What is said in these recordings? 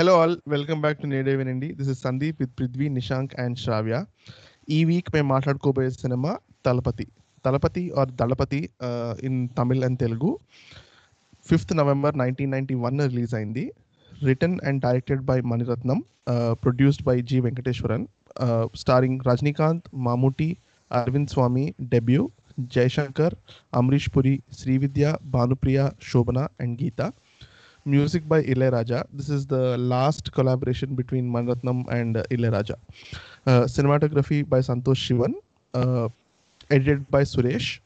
Hello all welcome back to Nede Vinandi this is Sandeep with Prithvi Nishank and Shravya ఈ week మేము మాట్లాడుకోబోయే cinema Thalapathi Thalapathi or Dalapathi in Tamil and Telugu fifth November nineteen ninety one release అయింది. Written and directed by Mani Ratnam produced by G Venkateswaran starring Rajinikanth Mammootty Arvind Swamy debut Jayashankar Amrish Puri Srividya Bhanupriya Shobana and Geetha music by Ilayaraja. This is the last collaboration between Manratnam and uh, cinematography Uh, cinematography by Santosh Shivan, uh, edited by Suresh.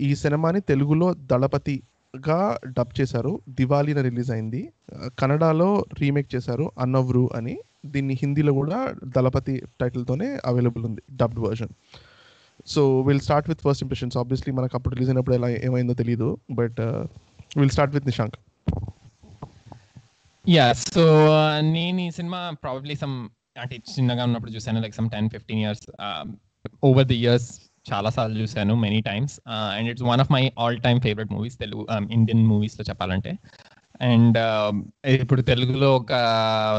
ఈ సినిమాని తెలుగులో దళపతిగా dub చేశారు. దివాళీన release అయింది. Uh, కన్నడలో remake చేశారు అన్నవ్రు అని. దీన్ని హిందీలో కూడా దళపతి టైటిల్తోనే అవైలబుల్ ఉంది dubbed version. So will start with first impressions obviously మనకు అప్పుడు రిలీజ్ అయినప్పుడు ఎలా ఏమైందో తెలియదు but will start with Nishank yeah so uh, నేను ఈ సినిమా ప్రాబబ్లీ సమ్ అంటే చిన్నగా ఉన్నప్పుడు చూసాను like some ten fifteen years over the years చాలా సార్లు చూశాను many times and it's one of my all time favourite movies Telugu um, Indian మూవీస్లో చెప్పాలంటే. అండ్ um, ఇప్పుడు తెలుగులో ఒక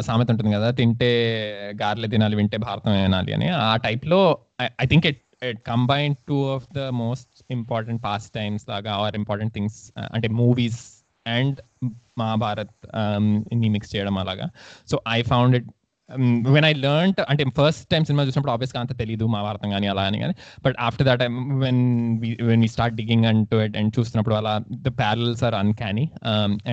సామెత ఉంటుంది కదా తింటే గార్లే తినాలి వింటే భారతం వినాలి అని. ఆ టైప్లో I think it it combine two of the most important past times లాగా ఆర్ ఇంపార్టెంట్ థింగ్స్ అంటే మూవీస్ అండ్ మహాభారత్ um, ని మిక్స్ చేయడం అలాగా. So I found it when I learn అంటే ఫస్ట్ టైం సినిమా చూసినప్పుడు ఆబ్వియస్గా అంత తెలియదు మహాభారతం కానీ అలా అని కానీ but after that when when we start digging and to it and చూస్తున్నప్పుడు అలా the parallels are uncanny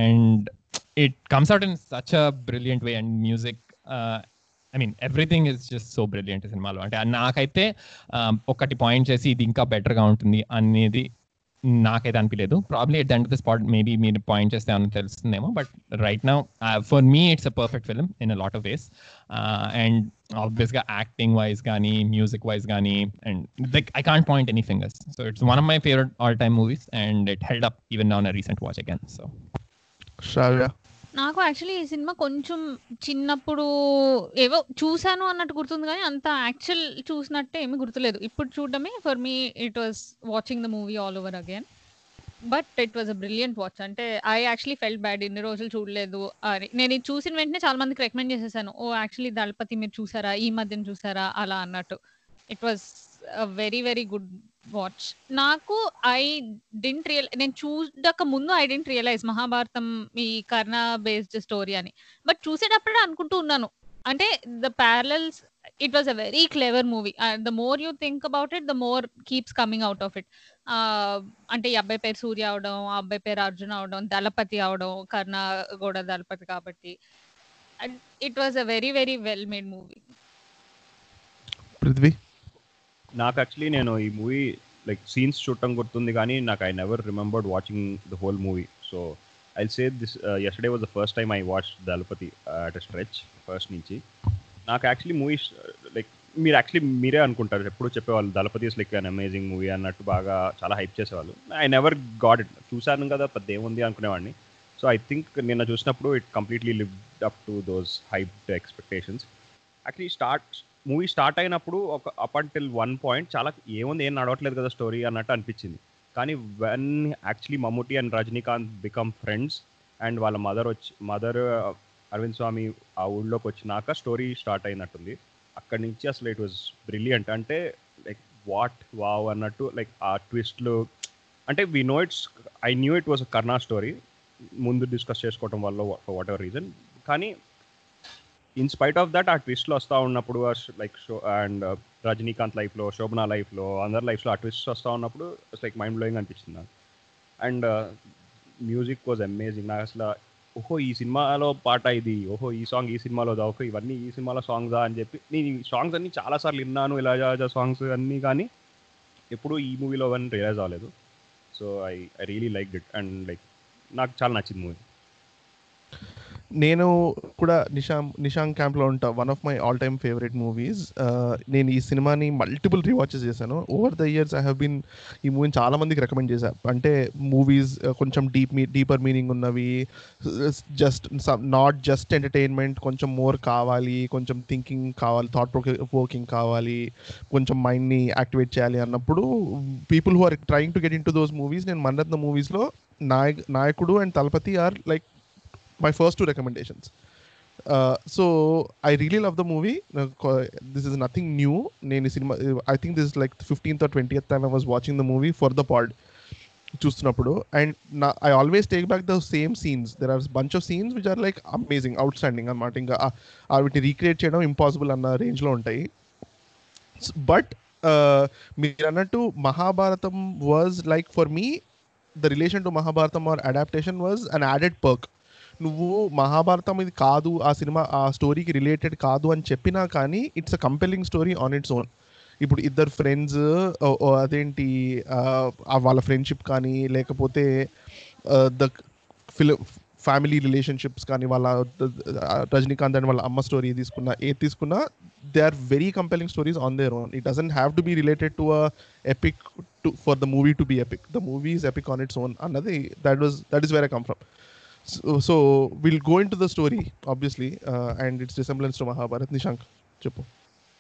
and it comes out in such a brilliant way and music I mean everything is just so brilliant సినిమాలో అంటే నాకైతే um, ఒకటి point చేసి ఇది ఇంకా బెటర్గా ఉంటుంది అనేది నాకైతే అనిపించలేదు probably at and the spot maybe మీరు పాయింట్ చేస్తే అని తెలుస్తుందేమో but right now for me it's a perfect film in a lot of ways and ఆబ్వియస్గా యాక్టింగ్ వైజ్ కానీ మ్యూజిక్ వైజ్ కానీ and like I can't point any fingers so it's one of my favourite all time movies and it held up even on a recent watch again so Shravya నాకు actually ఈ cinema కొంచెం చిన్నప్పుడు ఏవో చూసాను అన్నట్టు గుర్తుంది కానీ అంత యాక్చువల్ చూసినట్టే ఏమి గుర్తులేదు. ఇప్పుడు చూడడమే for me it was watching the movie all over again but it was a brilliant watch అంటే ఐ యాక్చువల్లీ ఫెల్ట్ బ్యాడ్ ఇన్ని రోజులు చూడలేదు అని. నేను ఇది చూసిన వెంటనే చాలా మందికి రికమెండ్ చేసేసాను. ఓ యాక్చువల్లీ దళపతి మీరు చూసారా? ఈ మధ్యన చూసారా? అలా అన్నట్టు. It was very very good watch నాకు ఐ డింట్ రియల్ నేను చూడక ముందు ఐ డింట్ రియలైజ్ మహాభారతం ఈ కర్ణ బేస్డ్ స్టోరీ అని. బట్ చూసేటప్పుడే అనుకుంటూ ఉన్నాను. అంటే the parallels it was a very clever movie the more you think about it the more keeps coming out of it అంటే ఈ అబ్బాయి పేరు సూర్య అవడం ఆ అబ్బాయి పేరు అర్జున్ అవడం దళపతి అవడం కర్ణ కూడా దళపతి కాబట్టి. It was a very very well made movie Prithvi? నాకు యాక్చువల్లీ నేను ఈ మూవీ లైక్ సీన్స్ చూడటం గుర్తుంది కానీ నాకు I never remembered watching the whole movie so I say this yesterday was the first time I watch Dalapathi at a stretch first నుంచి. నాకు actually movies like మీరు యాక్చువల్లీ మీరే అనుకుంటారు. ఎప్పుడు చెప్పేవాళ్ళు Dalapathi is like an amazing movie అన్నట్టు బాగా చాలా హైప్ చేసేవాళ్ళు. ఐ నెవర్ గాడ్ ఇట్ చూశాను కదా పెద్ద ఏముంది అనుకునేవాడిని. సో ఐ థింక్ నిన్న చూసినప్పుడు it completely lived up to those hype expectations actually start movie start అయినప్పుడు ఒక అప్ అంటిల్ వన్ పాయింట్ చాలా ఏముంది ఏం నడవట్లేదు కదా స్టోరీ అన్నట్టు అనిపించింది. కానీ when actually Mammootty and Rajinikanth become friends and వాళ్ళ మదర్ వచ్చి మదర్ అరవింద్ స్వామి ఆ ఊళ్ళోకి వచ్చినాక స్టోరీ స్టార్ట్ అయినట్టుంది. అక్కడి నుంచి అసలు ఇట్ వాజ్ బ్రిలియంట్ అంటే లైక్ వాట్ వావ్ అన్నట్టు లైక్ ఆ ట్విస్ట్లు అంటే we know it's I knew it was Karna story ముందు డిస్కస్ చేసుకోవటం వల్ల ఫర్ వాట్ ఎవర్ రీజన్ కానీ ఇన్ స్పైట్ ఆఫ్ దట్ ఆ ట్విస్ట్లు వస్తూ ఉన్నప్పుడు like show and uh, Rajinikanth లైఫ్లో శోభనా లైఫ్లో అందరి లైఫ్లో ఆ ట్విస్ట్ వస్తూ ఉన్నప్పుడు లైక్ మైండ్ బ్లోయింగ్ అనిపించింది నాకు. అండ్ మ్యూజిక్ వాజ్ అమేజింగ్ నాకు అసలు ఓహో ఈ సినిమాలో పాట ఇది ఓహో ఈ సాంగ్ ఈ సినిమాలో ఓహో ఇవన్నీ ఈ సినిమాలో సాంగ్సా అని చెప్పి నేను ఈ సాంగ్స్ అన్ని చాలాసార్లు విన్నాను ఇలా సాంగ్స్ అన్నీ కానీ ఎప్పుడు ఈ మూవీలో అవన్నీ రియలైజ్ అవ్వలేదు. So I I really like it and like నాకు చాలా నచ్చింది మూవీ నేను కూడా నిషాం నిషాంక్ క్యాంప్లో ఉంటా. One of my all time favourite movies నేను ఈ సినిమాని మల్టిపుల్ రీవాచెస్ చేశాను. Over the years I have been ఈ మూవీని చాలా మందికి రికమెండ్ చేశాను అంటే మూవీస్ uh, కొంచెం డీప్ మీ డీపర్ మీనింగ్ ఉన్నవి. జస్ట్ నాట్ జస్ట్ ఎంటర్టైన్మెంట్ కొంచెం మోర్ కావాలి కొంచెం థింకింగ్ కావాలి థాట్ వర్కింగ్ కావాలి కొంచెం మైండ్ని యాక్టివేట్ చేయాలి అన్నప్పుడు people who are trying to get in to those movies నేను మన్రత్న మూవీస్లో Nayak Nayakudu and Thalapathi are like my first two recommendations so I really love the movie this is nothing new నేను cinema I think this like fifteenth or twenty time I was watching the movie for the pod చూస్తున్నప్పుడు. And నా I always take back the same scenes there are bunch of scenes which are like amazing outstanding అనమాట ఇంకా ఆ- వీటిని recreate చేయడం impossible అన్న రేంజ్లో ఉంటాయి. బట్ మీరు అన్నట్టు Mahabharatam was like for me the relation to Mahabharatam or adaptation was an added perk నువ్వు మహాభారతం ఇది కాదు ఆ సినిమా ఆ స్టోరీకి రిలేటెడ్ కాదు అని చెప్పినా కానీ it's a compelling story on its own ఇప్పుడు ఇద్దరు ఫ్రెండ్స్ అదేంటి వాళ్ళ ఫ్రెండ్షిప్ కానీ లేకపోతే ద ఫిల్ ఫ్యామిలీ రిలేషన్షిప్స్ కానీ వాళ్ళ రజనీకాంత్ అండ్ వాళ్ళ అమ్మ స్టోరీ తీసుకున్నా ఏది తీసుకున్నా they are very compelling stories on their own it doesn't have to be related to a epic to for the movie to be epic the movie is epic on its own అన్నది that was that is where I come from so will go into the story obviously and its resemblance to Mahabharat Nishank చెప్పు.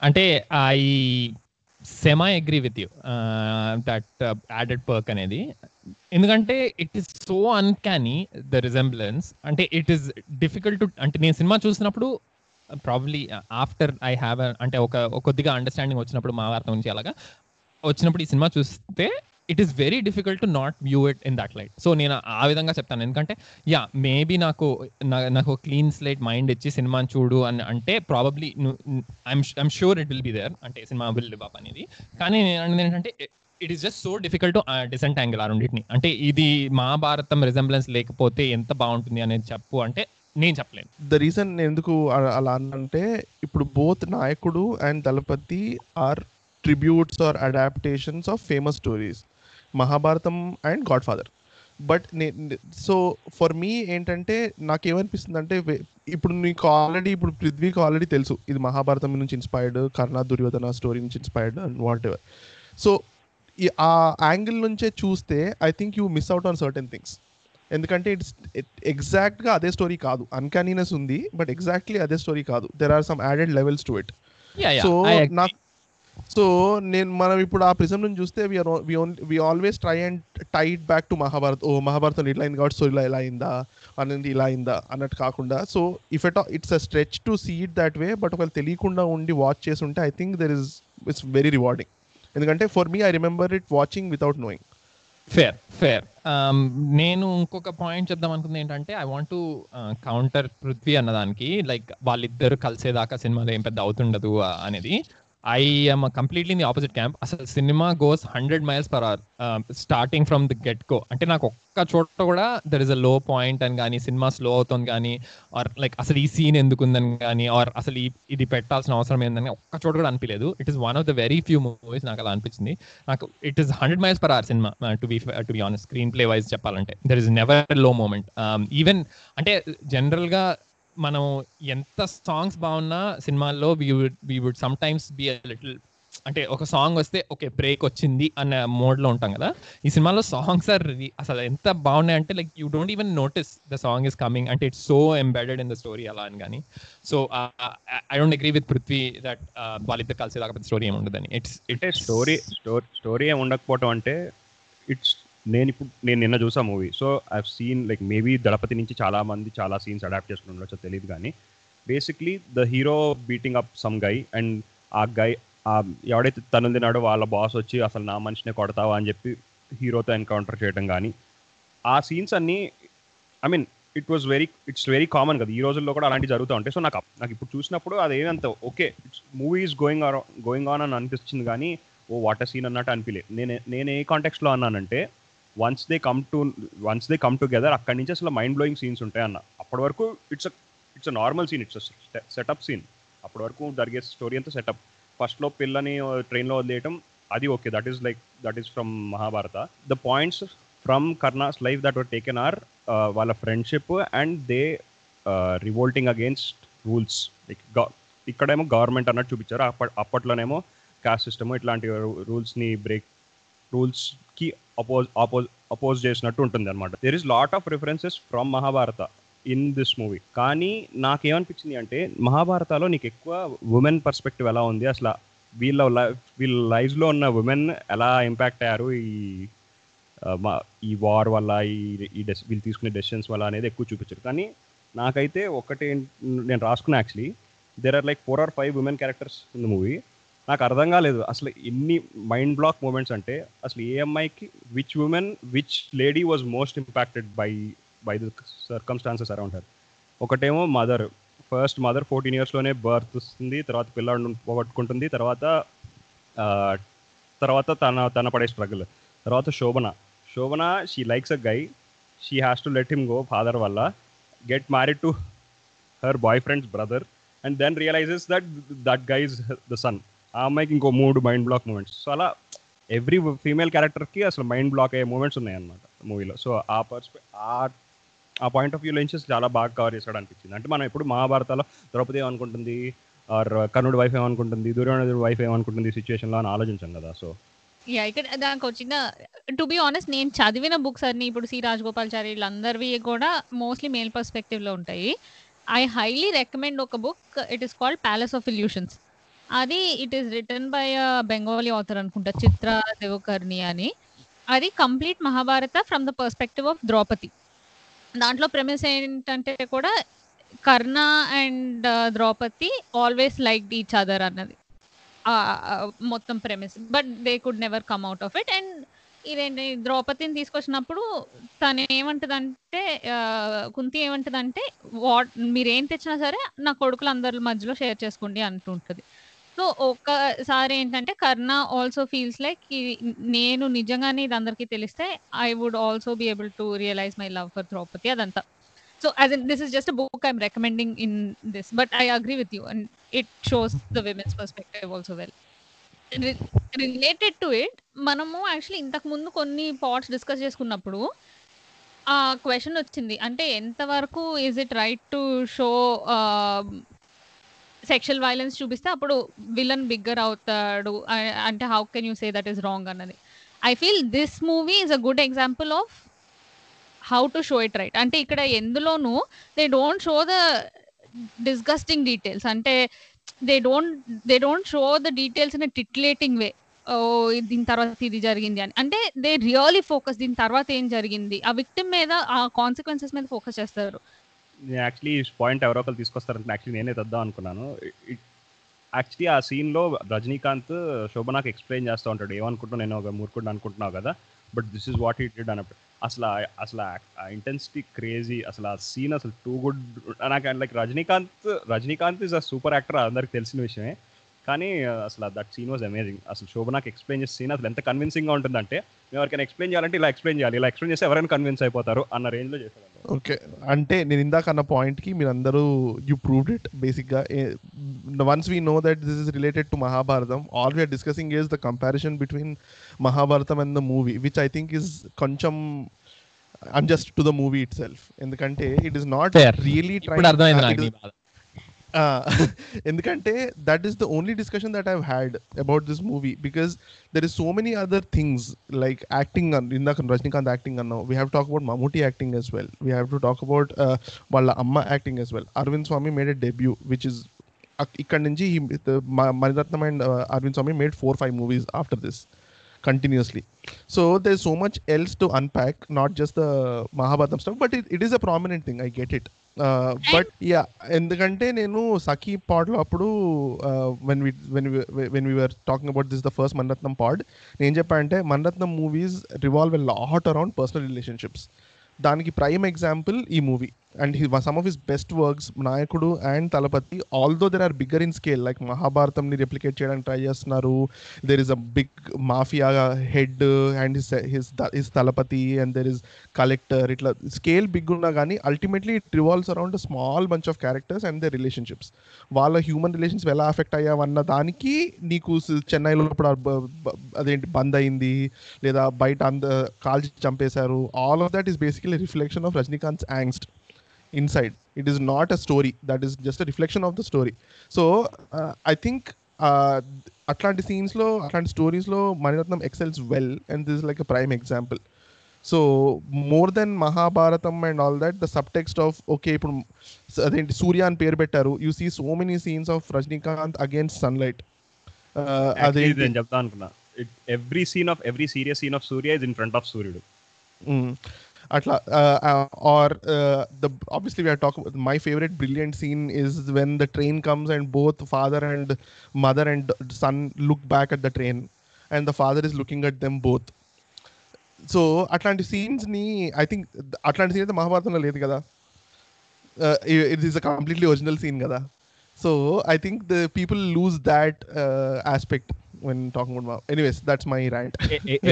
అంటే I semi agree with you that added perk అనేది. ఎందుకంటే it is so uncanny the resemblance అంటే it is difficult to అంటే నేను cinema చూసినప్పుడు probably after I have అంటే ఒక కొద్దిగా అండర్స్టాండింగ్ వచ్చినప్పుడు మా నుంచి అలాగా వచ్చినప్పుడు ఈ సినిమా చూస్తే it is very difficult to not view it in that light so నేను ఆ విధంగా చెప్తాను. ఎందుకంటే యా మేబీ నాకు నా- నాకు క్లీన్ స్లైట్ మైండ్ ఇచ్చి సినిమాని చూడు అని అంటే probably I'm sure it will be there అంటే సినిమా విల్ లివ్ అప్ అనేది. కానీ నేను ఏంటంటే it is just so difficult to disentangle ఆ రెండింటిని. అంటే ఇది మహాభారతం రిజెంబ్లెన్స్ లేకపోతే ఎంత బాగుంటుంది అనేది చెప్పు అంటే నేను చెప్పలేను. ద రీజన్ ఎందుకు అలా అంటే ఇప్పుడు both Nayakudu and Thalapathi are tributes or adaptations of famous stories Mahabharatam and godfather but so for me ఏంటంటే నాకేమనిపిస్తుంది అంటే ఇప్పుడు నీకు ఆల్రెడీ ఇప్పుడు పృథ్వీకి ఆల్రెడీ తెలుసు ఇది మహాభారతం నుంచి ఇన్స్పైర్డ్ కర్ణ దుర్యోధన స్టోరీ నుంచి inspired and whatever so ఆ యాంగిల్ నుంచే చూస్తే I think you miss out on certain things. ఎందుకంటే ఇట్స్ ఎగ్జాక్ట్గా అదే స్టోరీ కాదు. అన్కానీనెస్ ఉంది బట్ ఎగ్జాక్ట్లీ అదే స్టోరీ కాదు. There are some added levels to it so. నాకు సో నేను మనం ఇప్పుడు ఆ ప్రిజం నుంచి చూస్తే we always try and tie back to Mahabharat ఓ మహాభారతం ఇట్లా అయింది కాబట్టి సో ఇలా ఇలా అయిందా? అనేది ఇలా అయిందా? అన్నట్టు కాకుండా so if at it's a stretch to see it that way but ఒకవేళ తెలియకుండా ఉండి వాచ్ చేసి ఉంటే I think there is it's very rewarding ఎందుకంటే for me I remember it watching without knowing fair fair నేను ఇంకొక పాయింట్ చెప్దాం అనుకుంది ఏంటంటే I want to counter Prithvi అన్నదానికి లైక్ వాళ్ళిద్దరు కలిసేదాకా సినిమాలో ఏం పెద్ద అవుతుండదు uh, అనేది. I am completely the opposite camp అసలు cinema goes hundred miles per hour starting from the get go అంటే నాకు ఒక్క చోట కూడా దర్ ఇస్ అ లో పాయింట్ అని కానీ సినిమా స్లో అవుతుంది కానీ ఆర్ లైక్ అసలు ఈ సీన్ ఎందుకు ఉందని కానీ ఆర్ అసలు ఈ ఇది పెట్టాల్సిన అవసరం ఏందని ఒక్క చోట కూడా అనిపించలేదు it is one of the very few movies నాకు అలా అనిపించింది. నాకు it is hundred miles per hour cinema to be to be on screenplay wise చెప్పాలంటే. There is never low moment even అంటే జనరల్గా మనం ఎంత సాంగ్స్ బాగున్నా సినిమాల్లో we would we would sometimes be little అంటే ఒక సాంగ్ వస్తే ఓకే బ్రేక్ వచ్చింది అన్న మోడ్లో ఉంటాం కదా. ఈ సినిమాలో సాంగ్స్ ఆర్ అసలు ఎంత బాగున్నాయి అంటే like you don't even notice the song is coming అంటే it's so embedded in the story అలా అని కానీ. So I don't agree with Prithvi that వాళ్ళిద్దరు కలిసి దాకా స్టోరీ ఏమి ఉండదని it's it story story story ఏమి ఉండకపోవటం అంటే ఇట్స్ నేను ఇప్పుడు నేను నిన్న చూసా movie. So I seen like maybe Thalapathi నుంచి చాలా మంది చాలా సీన్స్ అడాప్ట్ చేసుకుని ఉండొచ్చో తెలియదు కానీ basically the hero beating up some guy and ఆ గై ఎవడైతే తను తిన్నాడో వాళ్ళ బాస్ వచ్చి అసలు నా మనిషినే కొడతావా అని చెప్పి హీరోతో ఎన్కౌంటర్ చేయడం కానీ ఆ సీన్స్ అన్నీ I mean it was very it's very common కదా. ఈ రోజుల్లో కూడా అలాంటివి జరుగుతూ ఉంటాయి. సో నాకు నాకు ఇప్పుడు చూసినప్పుడు అదేమంత okay movie is going going on అని అనిపిస్తుంది కానీ ఓ వాటర్ సీన్ అన్నట్టు అనిపించలేదు నేను నేను ఏ కాంటెక్స్లో అన్నానంటే once they come to once they come together అక్కడి నుంచి అసలు మైండ్ బ్లోయింగ్ సీన్స్ ఉంటాయి అన్న. అప్పటి వరకు it's it's a normal scene it's setup scene అప్పటి వరకు జరిగే స్టోరీ అంతా సెటప్ ఫస్ట్లో పిల్లని uh, ట్రైన్లో వదిలేయటం అది okay that is like that is from Mahabharata the points from Karna's life that were taken are వాళ్ళ friendship and they revolting against rules like ఇక్కడేమో గవర్నమెంట్ అన్నట్టు చూపించారు. అప్పట్ అప్పట్లోనేమో కాస్ట్ సిస్టమ్ ఇట్లాంటి రూల్స్ని బ్రేక్ రూల్స్కి అపోజ్ అపోజ్ అపోజ్ చేసినట్టు ఉంటుంది అనమాట there is lot of references from Mahabharata in this movie కానీ నాకేమనిపించింది అంటే మహాభారతలో నీకు ఎక్కువ ఉమెన్ పర్స్పెక్టివ్ ఎలా ఉంది? అసలు వీళ్ళ లైఫ్ వీళ్ళ లైఫ్లో ఉన్న ఉమెన్ ఎలా ఇంపాక్ట్ అయ్యారు? ఈ మా ఈ వార్ వల్ల ఈ ఈ డెస్ వీళ్ళు తీసుకునే డెసిషన్స్ వల్ల అనేది ఎక్కువ చూపించారు. కానీ నాకైతే ఒకటి నేను రాసుకున్నా actually there are like four or five women characters in the movie నాకు అర్థం కాలేదు. అసలు ఎన్ని మైండ్ బ్లాక్ మూమెంట్స్ అంటే అసలు ఏ అమ్మాయికి which women which lady was most impacted by by the circumstances around her ఒకటేమో మదర్ ఫస్ట్ మదర్ ఫోర్టీన్ ఇయర్స్లోనే బర్త్ వస్తుంది తర్వాత పిల్లాడిని పోగొట్టుకుంటుంది తర్వాత తర్వాత తన తన పడే స్ట్రగుల్ తర్వాత Shobhana. Shobhana she likes a guy she has to let him go father వల్ల. Get married to her boyfriend's brother and then realizes that that guy is the son ఆ అమ్మాయికి ఇంకో మూడు మైండ్ బ్లాక్ మూమెంట్స్ సో అలా every female క్యారెక్టర్కి అసలు mind block అయ్యే moments ఉన్నాయన్నమాట మూవీలో సో ఆ పర్స్పె ఆ ఆ పాయింట్ ఆఫ్ వ్యూలో నుంచి చాలా బాగా కవర్ చేశాడు అనిపించింది. అంటే మనం ఇప్పుడు మహాభారతాలో ద్రౌపది ఏమనుకుంటుంది? ఆర్ కర్ణుడు వైఫ్ ఏమనుకుంటుంది? దుర్యోధనుడి వైఫ్ ఏమనుకుంటుంది సిచ్యువేషన్లో అని ఆలోచించాం కదా సో యా ఇక్కడ దానికి వచ్చిన టు బి ఆనెస్ట్ నేను చదివిన బుక్స్ అన్ని ఇప్పుడు సి రాజగోపాల్చారి వీళ్ళందరివి కూడా మోస్ట్లీ మేల్ పర్స్పెక్టివ్లో ఉంటాయి. ఐ హైలీ రికమెండ్ ఒక book it is called palace of illusions అది it is written by Bengali author అనుకుంటా చిత్ర దేవకర్ణి అని. అది complete Mahabharata from the perspective of Draupadi దాంట్లో ప్రెమిస్ ఏంటంటే కూడా Karna and Draupadi always like each other అన్నది. మొత్తం premise but they could never come out of it and ఇదేంటి ద్రౌపదిని తీసుకొచ్చినప్పుడు తను ఏమంటదంటే కుంతి ఏమంటదంటే వాట్ మీరు ఏం తెచ్చినా సరే నా కొడుకులు అందరి మధ్యలో షేర్ చేసుకోండి అంటుంటది. సో ఒక్కసారి ఏంటంటే కర్ణ ఆల్సో ఫీల్స్ లైక్ నేను నిజంగానే ఇది అందరికీ తెలిస్తే I would also be able to realize my love for Draupadi అదంతా. So as in this is just book I'm recommending in this but I agree with you and it shows the women's perspective also well related to it మనము actually ఇంతకు ముందు కొన్ని parts discuss చేసుకున్నప్పుడు ఆ question వచ్చింది. అంటే ఎంతవరకు is it right to show sexual violence చూపిస్తే అప్పుడు విలన్ బిగ్గర్ అవుతాడు. అంటే how can you say that is wrong అన్నది. I feel this movie is a good example of how to show it right అంటే ఇక్కడ ఎందులోనూ they don't show the disgusting details అంటే they don't they don't show the details in titillating way ఓ దీని తర్వాత ఇది జరిగింది అని. అంటే దే రియలీ ఫోకస్ దీని తర్వాత ఏం జరిగింది? ఆ విక్టిమ్ మీద ఆ కాన్సిక్వెన్సెస్ మీద ఫోకస్ చేస్తారు. నేను యాక్చువల్లీ పాయింట్ ఎవరో ఒకరు తీసుకొస్తారంటే. యాక్చువల్లీ నేనే తెద్దాం అనుకున్నాను. యాక్చువల్లీ ఆ సీన్లో రజనీకాంత్ శోభనాకి ఎక్స్ప్లెయిన్ చేస్తూ ఉంటాడు. ఏమనుకుంటున్నావు? నేను ఒక మూర్ఖుడు అనుకుంటున్నావు కదా? But this is what it did అన్నప్పుడు. అసలు అసలు ఆ ఇంటెన్సిటీ క్రేజీ అసలు ఆ సీన్ అసలు టూ గుడ్ నాకు like Rajinikanth Rajinikanth is a super actor అందరికి తెలిసిన విషయమే. కానీ అసలు దట్ సీన్ వాజ్ అమేజింగ్. అసలు శోభనాకి ఎక్స్ప్లెయిన్ చేసే సీన్ అసలు ఎంత కన్విన్సింగ్గా ఉంటుందంటే మేము ఎవరికైనా ఎక్స్ప్లెయిన్ చేయాలంటే ఇలా ఎక్స్ప్లెయిన్ చేయాలి ఇలా ఎక్స్ప్లెయిన్ చేస్తే ఎవరైనా కన్విన్స్ అయిపోతారు అన్న రేంజ్లో చేశారు ఓకే. అంటే నేను ఇందాక అన్న పాయింట్కి మీరు అందరూ యూ ప్రూవ్డ్ ఇట్ బేసిక్గా once we know that this is related to Mahabharatam all we're discussing is the comparison between Mahabharatam and the movie which I think is కొంచెం unjust to the movie itself ఎందుకంటే it is not. Really ఇప్పుడు అర్థమైంది నాకు నీ బాధ ఎందుకంటే that is the only discussion that I've had about this movie because there is so many other things like acting ఇందాక Rajinikanth acting అన్నావు we have talk about Mammootty acting as well. We have to talk about వాళ్ళ అమ్మ acting as well. Aravind Swamy made a debut which is ఇక్కడ నుంచి he- the Ma- Maniratnam and Aravind Swamy made four five movies after this continuously. So there's so much else to unpack not just the mahabhartam stuff but it, it is a prominent thing. I get it. But yeah ఎందుకంటే నేను సఖీ పాడ్లో అప్పుడు when we when when we were talking about this the first Maniratnam pod నేను చెప్పానంటే Maniratnam movies revolve a lot around personal relationships దానికి prime example ఈ movie and some of his best works Nayakudu and Thalapathi although there are bigger in scale like మహాభారతంని replicate చేయడానికి try చేస్తున్నారు. There is a big mafia head and his his his Thalapathi and there is collector ఇట్లా scale big ఉన్నా కానీ ultimately it revolves around small bunch of characters and they relationships వాళ్ళ human relations ఎలా affect అయ్యావన్న దానికి నీకు చెన్నైలో ఇప్పుడు అదేంటి బంద్ అయింది లేదా బయట అంద కాల్చి చంపేశారు. All of that is basically reflection of Rajinikanth angst inside it is not a story that is just a reflection of the story so I think అట్లాంటి సీన్స్లో అట్లాంటి స్టోరీస్లో Mani Ratnam excels well and this like a prime example so more than Mahabharatam and all that the subtext of okay ఇప్పుడు అదేంటి సూర్య అని పేరు పెట్టారు you see so many scenes of Rajinikanth against sunlight అదే నేను చెప్తా అనుకున్నా. Every scene of every serious scene of Surya is in front of సూర్యుడు. atla uh, uh, or uh, the obviously we are talking my favorite brilliant scene is when the train comes and both father and mother and son look back at the train and the father is looking at them both so అట్లాంటి scenes ని I think అట్లాంటి scene అయితే మహాభారతంలో లేదు కదా it is a completely original scene కదా so I think the people lose that aspect when talking about anyways that's my right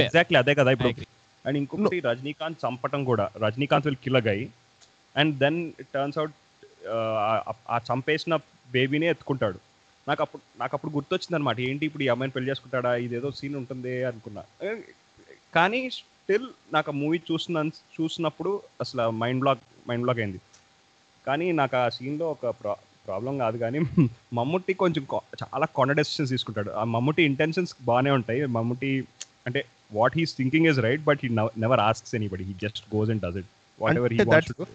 exactly అదే కదా ఇప్పుడు I agree. and ఇంకొకటి రజనీకాంత్ చంపటం కూడా. Rajinikanth will kill guy and then it turns out ఆ చంపేసిన బేబీనే ఎత్తుకుంటాడు. నాకు అప్పుడు నాకు అప్పుడు గుర్తొచ్చింది అనమాట ఏంటి ఇప్పుడు ఈ అమ్మాయిని పెళ్ళి చేసుకుంటాడా? ఇదేదో సీన్ ఉంటుంది అనుకున్నా. కానీ స్టిల్ నాకు ఆ మూవీ చూసిన చూసినప్పుడు అసలు మైండ్ బ్లాక్ మైండ్ బ్లాక్ అయింది. కానీ నాకు ఆ సీన్లో ఒక ప్రా ప్రాబ్లం కాదు కానీ మమ్ముట్టి కొంచెం చాలా కొండ డెసిషన్స్ తీసుకుంటాడు. ఆ మమ్ముట్టి ఇంటెన్షన్స్ బాగానే ఉంటాయి. మమ్ముట్టి అంటే what he's thinking is right, but he no, never asks anybody. He just goes and does it, whatever and he wants to do.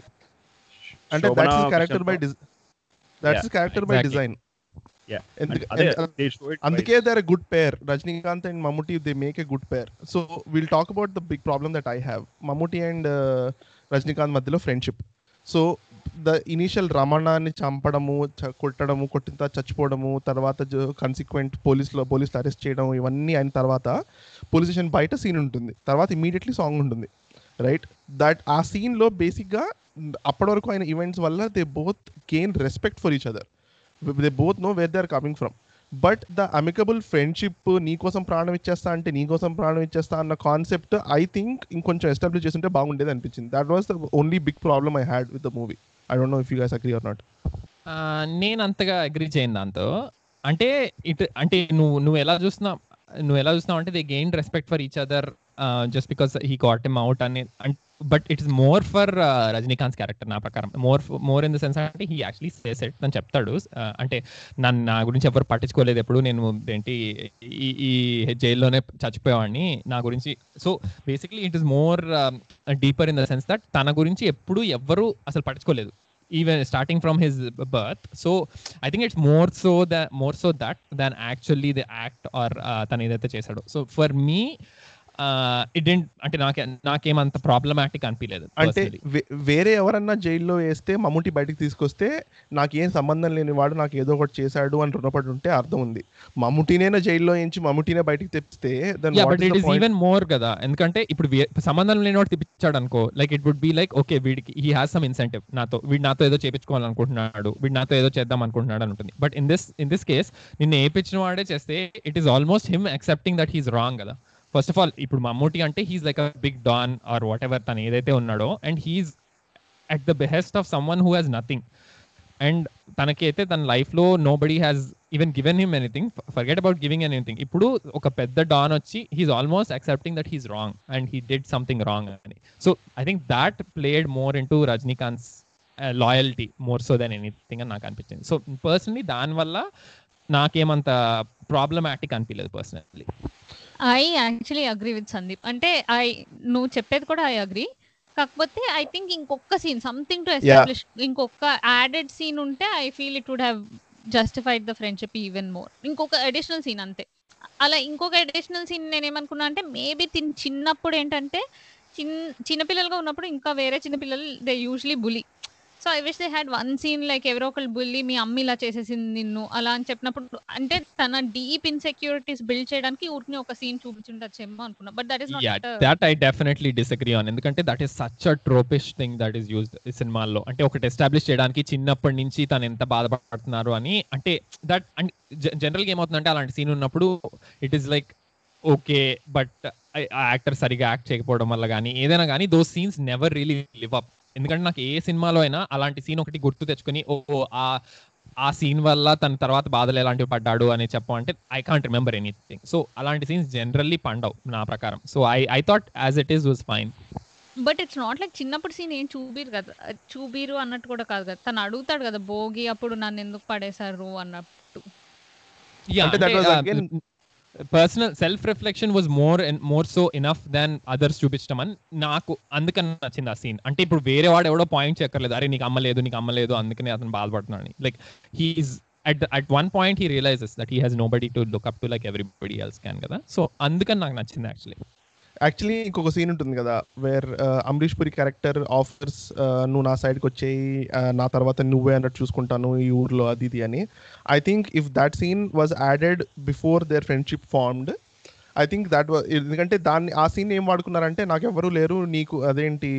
And Shobana, that's his character by design. That's yeah, his character exactly. by design. Yeah. And, and, and, and they show it Andike, right. they're a good pair. Rajnikant and Mamuti, they make a good pair. So we'll talk about the big problem that I have. Mamuti and uh, Rajnikant Madhilo friendship. So the initial రమణాన్ని చంపడము చ- కొట్టడము కొట్టిన తర్వాత చచ్చిపోవడము తర్వాత consequent పోలీసులో పోలీసులు arrest చేయడం ఇవన్నీ అయిన తర్వాత పోలీస్ స్టేషన్ బయట సీన్ ఉంటుంది. తర్వాత ఇమీడియట్లీ సాంగ్ ఉంటుంది. రైట్ దట్ ఆ సీన్లో బేసిక్గా అప్పటి వరకు అయిన ఈవెంట్స్ వల్ల they both gain respect for each other they both know where they are coming from but the amicable friendship నీకోసం ప్రాణం ఇచ్చేస్తా అంటే నీకోసం ప్రాణం ఇచ్చేస్తా అన్న కాన్సెప్ట్ ఐ థింక్ ఇంకొంచెం ఎస్టాబ్లిష్ చేస్తుంటే బాగుండేది అనిపించింది. That was the only big problem I had with the movie I don't know if you guys agree or not నేను అంతగా అగ్రీ చేయను దాంతో. అంటే ఇట్ అంటే నువ్వు నువ్వు ఎలా చూస్తున్నావు నువ్వు ఎలా చూస్తున్నావు అంటే they gain respect for each other just because he got em out అనే but it's more for Rajinikanth character నా ప్రకారం. More more in the sense అంటే హీ యాక్చువల్లీ సేస్ ఇట్ అని చెప్తాడు. Uh, అంటే నన్ను నా గురించి ఎవరు పట్టించుకోలేదు ఎప్పుడు. నేను ఏంటి ఈ ఈ జైల్లోనే చచ్చిపోయేవాడిని నా గురించి. So basically it is more deeper in the sense that తన గురించి ఎప్పుడు ఎవ్వరు అసలు పట్టించుకోలేదు. Even starting from his birth so I think it's more so the more so that than actually the act or తను ఏదైతే చేశాడో. సో ఫర్ మీ ఇట్ అంటే నాకే నాకేమంత ప్రాబ్లమాటిక్ అనిపించలేదు అంటే వేరే ఎవరన్నా జైల్లో వేస్తే మమ్ముటి బయటికి తీసుకొస్తే నాకేం సంబంధం లేని వాడు నాకు ఏదో ఒకటి చేశాడు అని రుణపడి ఉంటే అర్థం ఉంది. మమ్ముటినేనా జైల్లో ఎంచి మమ్ముటినే బయటికి తెప్పిస్తే? ఈవెన్ మోర్ కదా. ఎందుకంటే ఇప్పుడు సంబంధం లేని వాడు తిప్పించాడు అనుకో like it would be like okay వీడికి హీ హాస్ సమ్ ఇన్సెంటివ్ నాతో వీడు నాతో ఏదో చేపించుకోవాలనుకుంటున్నాడు వీడు నాతో ఏదో చేద్దాం అనుకుంటున్నాడు అని ఉంటుంది. But in this in this case నిన్ను ఏపించిన వాడే చేస్తే it is almost him accepting that he's wrong కదా. ఫస్ట్ ఆఫ్ ఆల్ ఇప్పుడు మమ్మూటి అంటే he's like a big don or whatever తను ఏదైతే ఉన్నాడో and he's at the best of someone who has nothing and తనకైతే తన లైఫ్లో nobody has even given him anything forget about giving anything ఇప్పుడు ఒక పెద్ద డాన్ వచ్చి he's almost accepting that he's wrong and he did something wrong అని. So I think that played more into Rajinikanth's loyalty more so than anything అని నాకు అనిపించింది. So personally దానివల్ల నాకేమంత ప్రాబ్లమాటిక్ అనిపించలేదు personally I actually agree with Sandeep అంటే I నువ్వు చెప్పేది కూడా ఐ అగ్రీ కాకపోతే ఐ థింక్ ఇంకొక సీన్ సంథింగ్ టు ఎస్టాబ్లిష్ ఇంకొక యాడెడ్ సీన్ ఉంటే I feel it would have justified the friendship even more ఇంకొక అడిషనల్ సీన్ అంతే. అలా ఇంకొక అడిషనల్ సీన్ నేను ఏమనుకున్నా అంటే మేబీ తిన్ చిన్నప్పుడు ఏంటంటే చిన్న చిన్నపిల్లలుగా ఉన్నప్పుడు ఇంకా వేరే చిన్నపిల్లలు they usually bully so I wish they had one scene like ఎవరో ఒకళ్ళు బుల్లి మీ అమ్మ ఇలా చేసేసింది నిన్ను అలా అని చెప్పినప్పుడు అంటే తన డీప్ ఇన్సెక్యూరిటీస్ బిల్డ్ చేయడానికి ఊరికి ఒక సీన్ చూపించుండొచ్చేమో అనుకున్నా. But that ya not that I definitely disagree on ఎందుకంటే that is such a tropish thing that is used ఈ సినిమాల్లో. అంటే ఒకటి ఎస్టాబ్లిష్ చేయడానికి చిన్నప్పటి నుంచి తను ఎంత బాధపడుతున్నారు అని అంటే దట్ అండ్ జనరల్గా ఏమవుతుందంటే అలాంటి సీన్ ఉన్నప్పుడు it is like okay but ఆ యాక్టర్ సరిగా యాక్ట్ చేయకపోవడం వల్ల కానీ ఏదైనా కానీ those scenes never really live up ఎందుకంటే నాకు ఏ సినిమాలో అయినా అలాంటి సీన్ ఒకటి గుర్తు తెచ్చుకొని ఓ ఆ ఆ సీన్ వల్ల తన తర్వాత బాధలు ఎలాంటివి పడ్డాడు అని చెప్పమంటే I can't remember anything so అలాంటి సీన్స్ జనరల్లీ పండవు నా ప్రకారం. So I I thought as it is was fine but it's not like చిన్నప్పుడు సీన్ ఏం చూపిరు కదా చూపిరు అన్నట్టు కూడా కాదు కదా. తను అడుగుతాడు కదా భోగి అప్పుడు నన్ను ఎందుకు పడేశారు అన్నట్టు. Personal self reflection was more more so enough than others చూపించడం అని నాకు అందుకని నచ్చింది ఆ సీన్ అంటే ఇప్పుడు వేరే వాడు ఎవడో పాయింట్ చెక్కర్లేదు. అరే నీకు అమ్మలేదు నీకు అమ్మలేదు అందుకని అతను బాధపడుతున్నాడు. Like he's at at one point he realizes that he has nobody to look up to like everybody else can కదా. సో అందుకని నాకు నచ్చింది యాక్చువల్లీ యాక్చువల్లీ ఇంకొక సీన్ ఉంటుంది కదా where Amrish Puri character offers నువ్వు నా సైడ్కి వచ్చేయి uh, నా తర్వాత నువ్వే అన్నట్టు చూసుకుంటాను ఈ ఊర్లో అది ఇది అని. I think if that scene was added before their friendship formed I think that ఎందుకంటే దాన్ని ఆ సీన్ ఏం వాడుకున్నారంటే నాకు ఎవరు లేరు నీకు అదేంటి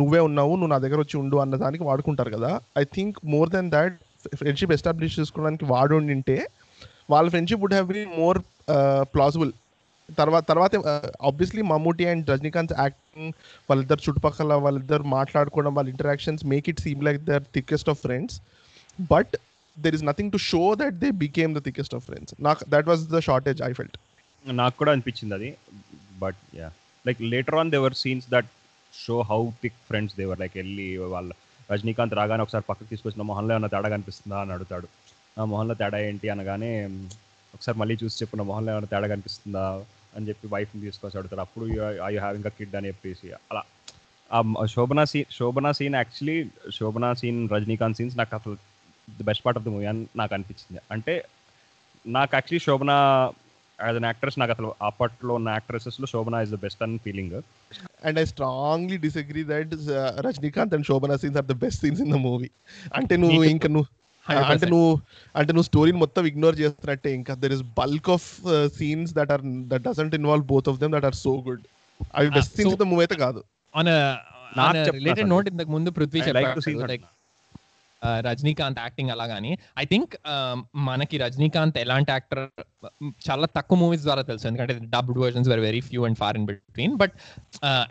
నువ్వే ఉన్నావు నువ్వు నా దగ్గర వచ్చి ఉండు అన్న దానికి వాడుకుంటారు కదా. I think more than that friendship establish చేసుకోవడానికి వాడు ఉంటే వాళ్ళ friendship would have been more plausible తర్వాత తర్వాత obviously Mammootty and Rajinikanth acting వాళ్ళిద్దరు చుట్టుపక్కల వాళ్ళిద్దరు మాట్లాడుకోవడం వాళ్ళ interactions make it seem like they're thickest of friends but there is nothing to show that they became the thickest of friends నాకు that was the shortage I felt నాకు కూడా అనిపించింది అది. But ya like later on they were scenes that show how thick friends they were like వెళ్ళి వాళ్ళ రజనీకాంత్ రాగానే ఒకసారి పక్కకి తీసుకొచ్చిన మొహన్లో ఏమైనా తేడా కనిపిస్తుందా అని అడుగుతాడు. ఆ మొహన్లో తేడా ఏంటి? అనగానే ఒకసారి మళ్ళీ చూసి చెప్పిన మొహన్లో ఏమైనా తేడా కనిపిస్తుందా? అని చెప్పి వైఫ్ని తీసుకొచ్చి అడుగుతాడు అప్పుడు ఐ హ్యావింగ్ అ కిడ్ అని చెప్పేసి అలా. Shobana scene Shobana scene actually Shobana scene Rajinikanth scenes నాకు అసలు the best part of the movie అని నాకు అనిపించింది. అంటే నాకు actually Shobana as an actress నాకు అసలు అప్పట్లో ఉన్న యాక్ట్రెసెస్లో శోభనా ఇస్ ద బెస్ట్ అని feeling and I strongly disagree that Rajinikanth and Shobana scenes are the best scenes in the movie అంటే నువ్వు ఇంకా నువ్వు అంటే నువ్వు అంటే నువ్వు స్టోరీని మొత్తం ఇగ్నోర్ చేస్తున్నట్టే ఇంకా there is bulk of scenes that are that doesn't involve both of them that are so good అవి బెస్ట్ సీన్స్ ద మూవీ అయితే కాదు. Unrelated. నోట్ ఇంతకు ముందు పృథ్వీ. లైక్ రజనీకాంత్ యాక్టింగ్ అలాగాని ఐ థింక్ మనకి రజనీకాంత్ ఎలాంటి యాక్టర్ చాలా తక్కువ మూవీస్ ద్వారా తెలుసు. ఎందుకంటే dubbed versions were very few and far in between but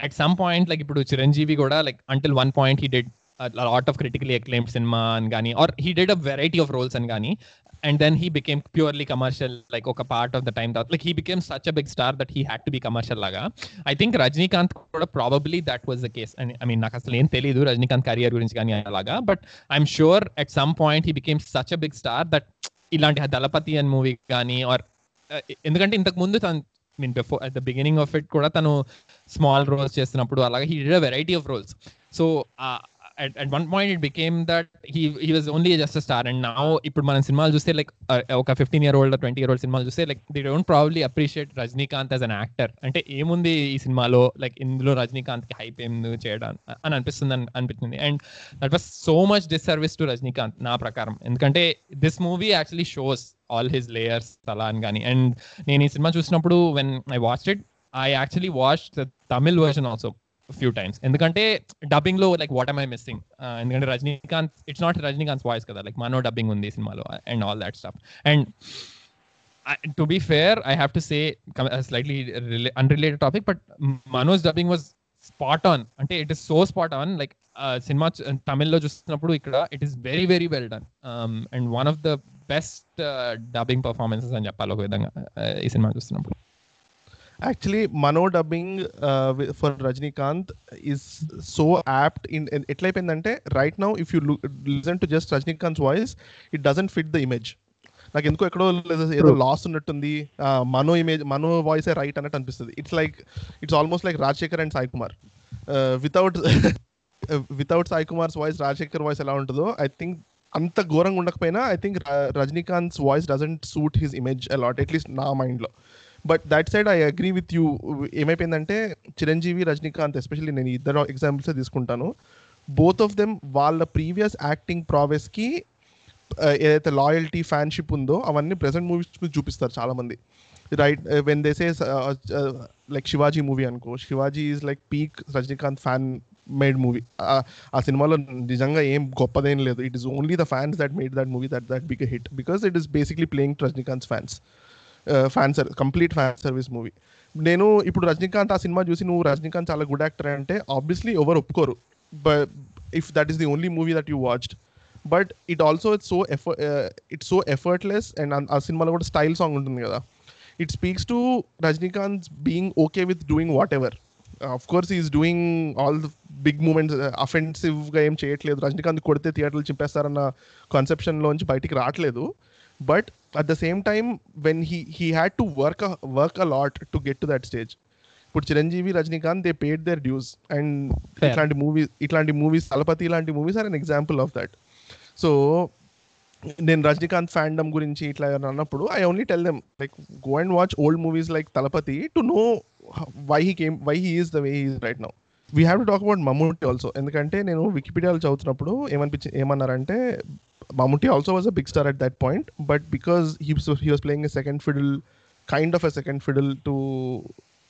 at some point like ఇప్పుడు చిరంజీవి కూడా like until one point he did lot of critically acclaimed cinema అని కానీ or he did a variety of roles అని కానీ and then he became purely commercial like ఒక part of the time తర్వాత like he became such a big star that he had to be commercial లాగా. I think Rajinikanth కూడా probably that was the case I mean నాకు అసలు ఏం తెలియదు Rajinikanth career గురించి కానీ అలాగా but I'm sure at some point he became such a big star that ఇలాంటి దళపతి అని మూవీ కానీ ఆర్ ఎందుకంటే ఇంతకు ముందు తను mean before at the beginning of it కూడా తను స్మాల్ రోల్స్ చేస్తున్నప్పుడు అలాగే he did variety of roles so at, at one point it became that he he was only just a star. And now ఇప్పుడు మనం సినిమాలు చూస్తే like uh, ఒక fifteen year old twenty year old సినిమాలు చూస్తే like they don't probably appreciate Rajinikanth as an actor అంటే ఏముంది ఈ సినిమాలో లైక్ ఇందులో రజనీకాంత్కి హైప్ ఏముంది చేయడం అని అనిపిస్తుంది అని అనిపించింది. And that was so much disservice to Rajinikanth నా ప్రకారం. ఎందుకంటే this movie actually shows all his layers అలా అని కానీ. అండ్ నేను ఈ సినిమా చూసినప్పుడు when I watch it I actually watch the Tamil version also few times ఎందుకంటే డబ్బింగ్ లో లైక్ వాట్ ఐ మిస్సింగ్ ఎందుకంటే Rajinikanth it's not Rajinikanth voice కదా లైక్ మనో డబ్బింగ్ ఉంది ఈ సినిమాలో and all that stuff and to be fair I have to say slightly unrelated topic but Manoj dubbing was spot on అంటే it is so spot on like cinema తమిళ్లో చూస్తున్నప్పుడు ఇక్కడ it is very very well done and one of the best dubbing performances అని చెప్పాలి ఒక విధంగా uh, ఈ cinema చూస్తున్నప్పుడు actually Mano dubbing for Rajinikanth is so apt in ఎట్లయిపోయిందంటే right now if you listen to just Rajinikanth voice it doesn't fit the image నాకు ఎందుకో ఎక్కడో ఏదో లాస్ ఉన్నట్టుంది. మనో ఇమేజ్ మనో వాయిసే రైట్ అన్నట్టు అనిపిస్తుంది. It's like it's almost like Rajasekhar and Sai Kumar without without Sai Kumar's voice Rajasekhar voice ఎలా ఉంటుందో I think అంత ఘోరంగా ఉండకపోయినా I think Rajinikanth voice doesn't suit his image a lot at least నా మైండ్లో but that side I agree with you ఏమైపోయిందంటే Chiranjeevi Rajinikanth especially నేను ఇద్దరు examples తీసుకుంటాను. బోత్ ఆఫ్ దెమ్ వాళ్ళ ప్రీవియస్ యాక్టింగ్ ప్రావెస్కి ఏదైతే లాయల్టీ ఫ్యాన్షిప్ ఉందో అవన్నీ ప్రెసెంట్ మూవీస్ చూపిస్తారు చాలామంది. Right when they say like Shivaji movie అనుకో Shivaji is like peak Rajinikanth fan made movie ఆ సినిమాలో నిజంగా ఏం గొప్పదేం లేదు. It is only the fans that made that movie that that big hit because it is basically playing Rajinikanth fans fan service complete fan service movie నేను ఇప్పుడు రజనీకాంత్ ఆ cinema చూసి నువ్వు రజనీకాంత్ చాలా గుడ్ యాక్టర్ అంటే ఆబ్వియస్లీ ఎవరు ఒప్పుకోరు. But if that is the only movie that you watched but it also it's so effort it's so effortless and ఆ సినిమాలో కూడా స్టైల్ సాంగ్ ఉంటుంది కదా. It speaks to Rajinikanth being okay with doing whatever of course is doing all the big moments అఫెన్సివ్గా ఏం చేయట్లేదు. రజనీకాంత్ కొడితే థియేటర్లు చింపేస్తారన్న కాన్సెప్షన్లోంచి బయటికి రావట్లేదు. But at the same time when he he had to work work a lot to get to that stage ఇప్పుడు Chiranjeevi Rajinikanth they paid their dues and. ఇట్లాంటి మూవీస్ ఇట్లాంటి మూవీస్ తలపతి ఇలాంటి movies are an example of that so నేను Rajinikanth fandom గురించి ఇట్లా ఏమైనా అన్నప్పుడు I only tell them like go and watch old movies like Thalapathi to know why he came why he is the way is right now we have to talk about Mammootty also ఎందుకంటే నేను వికీపీడియాలో చదువుతున్నప్పుడు ఏమనిపించి ఏమన్నారంటే Mammootty also was a big star at that point but because he he was playing a second fiddle kind of a second fiddle to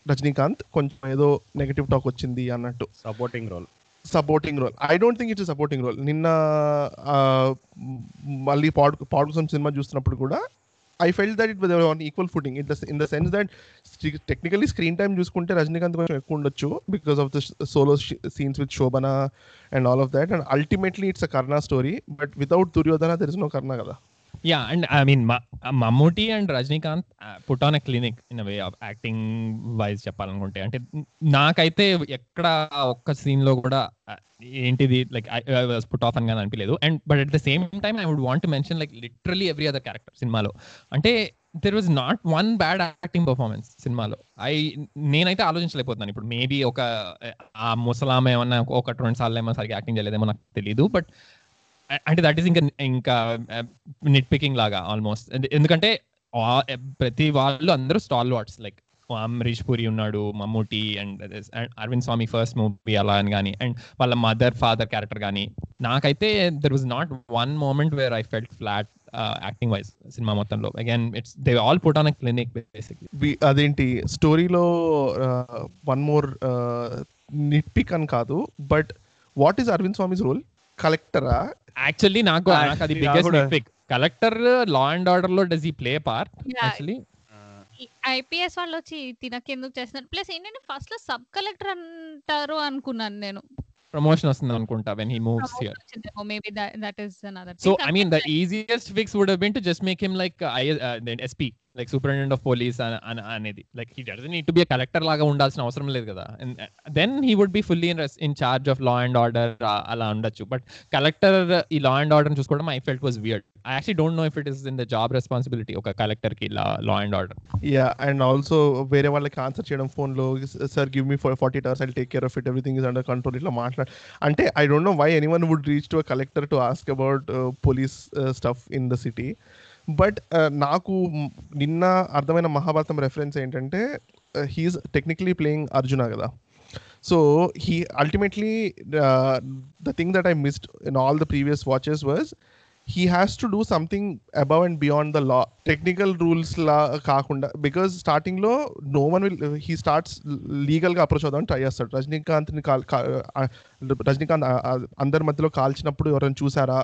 Rajinikanth కొంచెం ఏదో negative talk వచ్చింది అన్నట్టు. Supporting role supporting role I don't think it's supporting role నిన్న మళ్ళీ pod pod కోసం సినిమా చూస్తున్నప్పుడు కూడా I felt that it on equal footing it in the sense that technically screen time చూసుకుంటే రజనీకాంత్ కొంచెం ఎక్కువ ఉండొచ్చు because of the solo scenes with Shobana and all of that and ultimately it's a Karna story but without Duryodhana there is no Karna కదా. Yeah and I mean Mammootty and Rajinikanth put on a clinic in way of acting wise చెప్పాలనుకుంటే. అంటే నాకైతే ఎక్కడ ఒక్క సీన్లో కూడా ఏంటిది like I was put off అని కానీ అనిపించలేదు and but at the same time I would want mention like literally every other character సినిమాలో అంటే there was not one bad acting performance సినిమాలో ఐ నేనైతే ఆలోచించలేకపోతున్నాను. ఇప్పుడు మేబీ ఒక ఆ ముసలామె ఏమన్నా ఒకటి రెండు సార్లు ఏమో సరిగ్గా యాక్టింగ్ చేయలేదేమో నాకు తెలియదు బట్ అంటే దట్ ఈస్ ఇంకా ఇంకా నిట్ పికింగ్ లాగా ఆల్మోస్ట్ ఎందుకంటే ప్రతి వాళ్ళు అందరూ stalwarts like Amrish Puri ఉన్నాడు Mammootty and Arvind Swamy first movie అలా అని కానీ అండ్ వాళ్ళ మదర్ ఫాదర్ క్యారెక్టర్ కానీ నాకైతే there was not one moment where I felt flat acting wise cinema మొత్తంలో. Again it's they all put on clinic basically అదేంటి స్టోరీలో వన్ మోర్ నిట్ పిక్ అని కాదు but what is Arvind Swamy's role కలెక్టరా actually నాకు Ah, నాకు అది actually biggest pick collector law and ఆర్డర్లో does he play part actually IPS వాళ్ళు వచ్చి తినకి ఎందుకు చేస్తున్నారు? ప్లస్ ఏంటంటే ఫస్ట్లో సబ్ కలెక్టర్ అంటారు అనుకున్నాను నేను. ప్రమోషన్ వస్తుంది అనుకుంటా when he moves here maybe that is another So I mean, the easiest fix would have been to just make him like uh, I, uh, the SP, like superintendent of police and, and అనేది like he doesn't need to be a collector లాగా ఉండాల్సిన అవసరం లేదు కదా and uh, then he would be fully in, res- in charge of law and order uh, అలా ఉండొచ్చు but collector ఈ law and order చూసుకోవడం I felt was weird I actually don't know if it is in the job responsibility ఒక కలెక్టర్కి law and order yeah and also వేరే వాళ్ళకి answer చేయడం ఫోన్లో sir give me for forty hours I take care of it everything is under control ఇట్లా మాట్లాడ అంటే I don't know why anyone would reach to a collector to ask about police stuff in the city but నాకు నిన్న అర్థమైన Mahabharatam reference ఏంటంటే he's technically playing Arjuna కదా. So he ultimately the thing that I missed in all the previous watches was he has to do something above and beyond the law technical rules law కాకుండా because స్టార్టింగ్లో no one will he starts లీగల్గా approach అవుదామని try చేస్తాడు. రజనీకాంత్ని call Rajinikanth అందరి మధ్యలో కాల్చినప్పుడు ఎవరైనా చూసారా?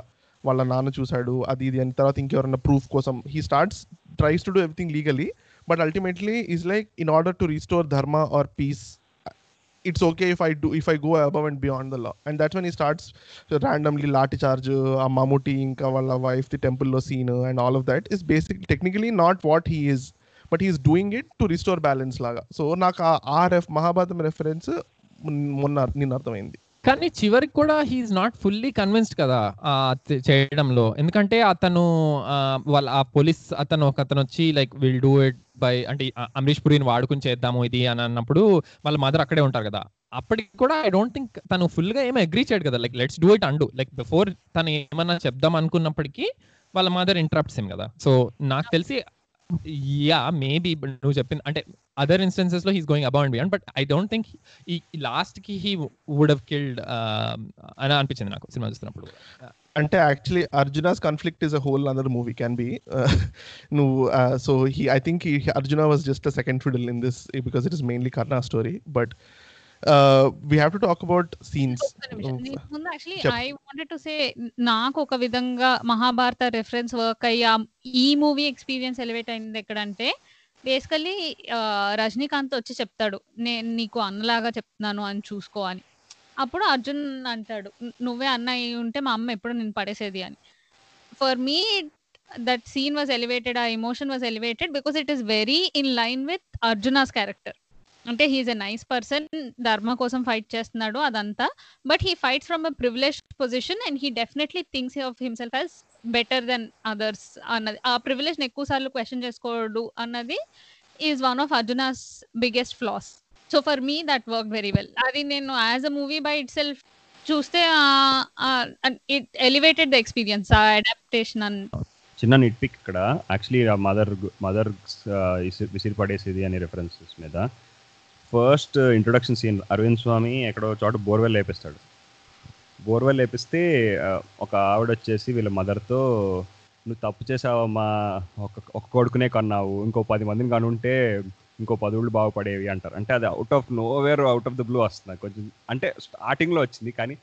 వాళ్ళ నాన్న చూశాడు అది ఇది అని తర్వాత ఇంకెవరైనా ప్రూఫ్ కోసం. He starts tries to do everything legally but ultimately is like in order to restore dharma or peace it's okay if I if I go go above and beyond the law. And that's when he starts randomly charge ఆ మమ్ముటి ఇంకా వాళ్ళ wife the టెంపుల్లో scene and all of that is basic technically not what he is but he's doing it to restore balance లాగా so నాకు ఆ- ఆ Mahabharatam reference మొన్న నిన్న అర్థమైంది కానీ చివరికి కూడా హీఈస్ నాట్ ఫుల్లీ కన్విన్స్డ్ కదా ఆ చేయడంలో. ఎందుకంటే అతను వాళ్ళ ఆ పోలీస్ అతను ఒక అతను వచ్చి like will do it by అంటే అమరీష్ పురిని వాడుకుని చేద్దాము ఇది అని అన్నప్పుడు వాళ్ళ మదర్ అక్కడే ఉంటారు కదా. అప్పటికి కూడా ఐ డోంట్ థింక్ తను ఫుల్గా ఏమో అగ్రీ చేయడు కదా. Like let's do it and like before తను ఏమన్నా చెప్దాం అనుకున్నప్పటికీ వాళ్ళ మదర్ ఇంటరప్ట్స్ హిమ్ కదా. సో నాకు తెలిసి యా మేబీ నువ్వు చెప్పిన అంటే other ఇన్స్టెన్సెస్లో he's going above and beyond but I don't think ఈ లాస్ట్కి హీ వుడ్ హవ్ కిల్డ్ అని అనిపించింది నాకు సినిమా చూస్తున్నప్పుడు. అంటే actually Arjuna's conflict is a whole other movie can be నువ్వు so he I think Arjuna was just a second fiddle in this because it is mainly Karna story but we have to talk about scenes ముందు actually. I wanted to say నాకు ఒక విధంగా Mahabharata reference work అయ్యా ఈ movie experience elevate అయింది ఎక్కడంటే basically Rajinikanth వచ్చి చెప్తాడు నేను నీకు అన్నలాగా చెప్తున్నాను అని చూసుకో అని. అప్పుడు అర్జున్ అంటాడు "ను- నువ్వే అన్న అయి ఉంటే మా అమ్మ ఎప్పుడు నేను పడేసేది అని. For me that scene was elevated ఆ emotion was elevated because it is very in line with Arjuna's character అంటే హీఈస్ ఎ నైస్ పర్సన్ ధర్మ కోసం ఫైట్ చేస్తున్నాడు అదంతా but he fights from a privilege position and he definitely thinks of himself as better than others అన్నది. ఆ privilege ఎక్కువ సార్లు question చేసుకోడు అన్నది is one of Arjuna's biggest flaws so for me that work very well అది నేను as a movie by itself చూస్తే it elevated the experience ఆ అడాప్టేషన్ అన్ చిన్న నిట్ పిక్ ఇక్కడ. యాక్చువల్లీ మదర్ మదర్ విసిరి పడేసేది అనే రెఫరెన్సెస్ మీద. First introduction scene. Arvind Swamy ఎక్కడో చోట బోర్వెల్ లేపిస్తాడు. బోర్వెల్ లేపిస్తే ఒక ఆవిడ వచ్చేసి వీళ్ళ మదర్తో నువ్వు తప్పు చేసావమ్మా ఒక ఒక కొడుకునే కన్నావు ఇంకో పది మందిని కనుంటే ఇంకో పదువులు బాగుపడేవి అంటారు. అంటే అది out of nowhere out of the blue వస్తుంది. కొంచెం అంటే స్టార్టింగ్లో వచ్చింది కానీ